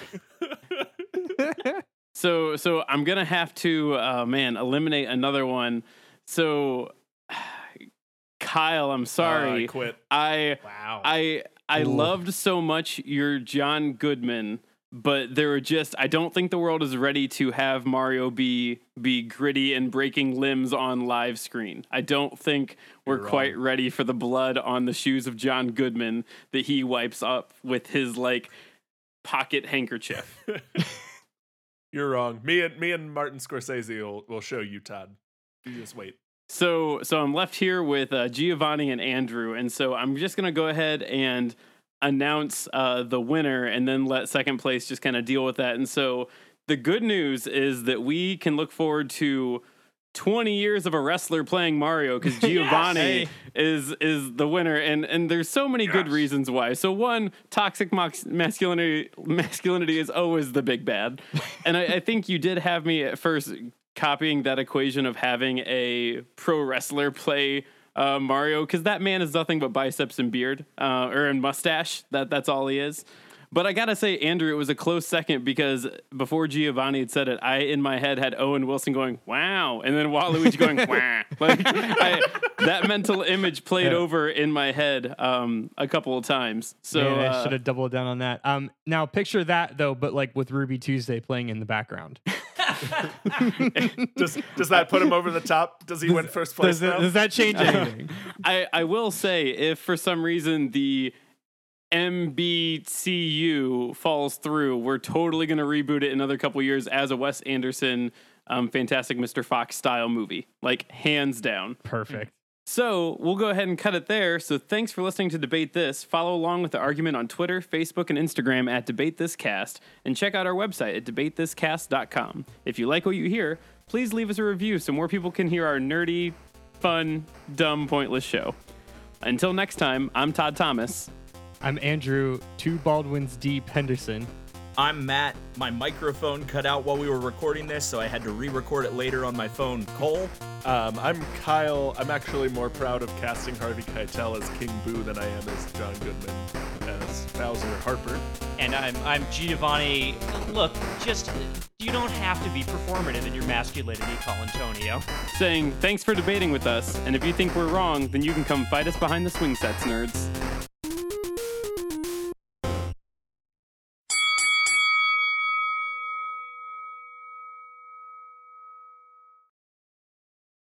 So so I'm gonna have to uh, man eliminate another one. So Kyle, I'm Uh, I sorry. quit. I Wow. I I Ooh. loved so much your John Goodman, but there were just I don't think the world is ready to have Mario be be gritty and breaking limbs on live screen. I don't think we're You're quite ready for the blood on the shoes of John Goodman that he wipes up with his like pocket handkerchief. You're wrong. Me and me and Martin Scorsese will, will show you, Todd. You just wait. So so I'm left here with uh, Giovanni and Andrew, and so I'm just gonna go ahead and announce uh, the winner, and then let second place just kind of deal with that. And so the good news is that we can look forward to 20 years of a wrestler playing Mario because Giovanni is is the winner, and and there's so many good reasons why. So one, toxic mox- masculinity masculinity is always the big bad, and I, I think you did have me at first copying that equation of having a pro wrestler play uh, Mario because that man is nothing but biceps and beard uh, or and mustache. That that's all he is. But I gotta say, Andrew, it was a close second because before Giovanni had said it, I in my head had Owen Wilson going "Wow," and then Waluigi going "Wah." Like I, that mental image played Yeah. over in my head um, a couple of times. So Man, I uh, should have doubled down on that. Um, now picture that though, but like with Ruby Tuesday playing in the background. Does does that put him over the top? Does he win first place? Does, that- now? does that change anything? I, I will say, if for some reason the MBCU falls through, we're totally going to reboot it another couple years as a Wes Anderson, um, Fantastic Mr. Fox style movie, like hands down. Perfect. So we'll go ahead and cut it there. So thanks for listening to Debate This. Follow along with the argument on Twitter, Facebook, and Instagram at Debate This Cast, and check out our website at debatethiscast.com. If you like what you hear, please leave us a review so more people can hear our nerdy, fun, dumb, pointless show. Until next time, I'm Todd Thomas. I'm Andrew, two Baldwins deep Henderson. I'm Matt. My microphone cut out while we were recording this, so I had to re-record it later on my phone. Cole. Um, I'm Kyle. I'm actually more proud of casting Harvey Keitel as King Boo than I am as John Goodman as Bowser Harper. And I'm I'm Giovanni. Look, just you don't have to be performative in your masculinity, Colantonio. Saying thanks for debating with us, and if you think we're wrong, then you can come fight us behind the swing sets, nerds.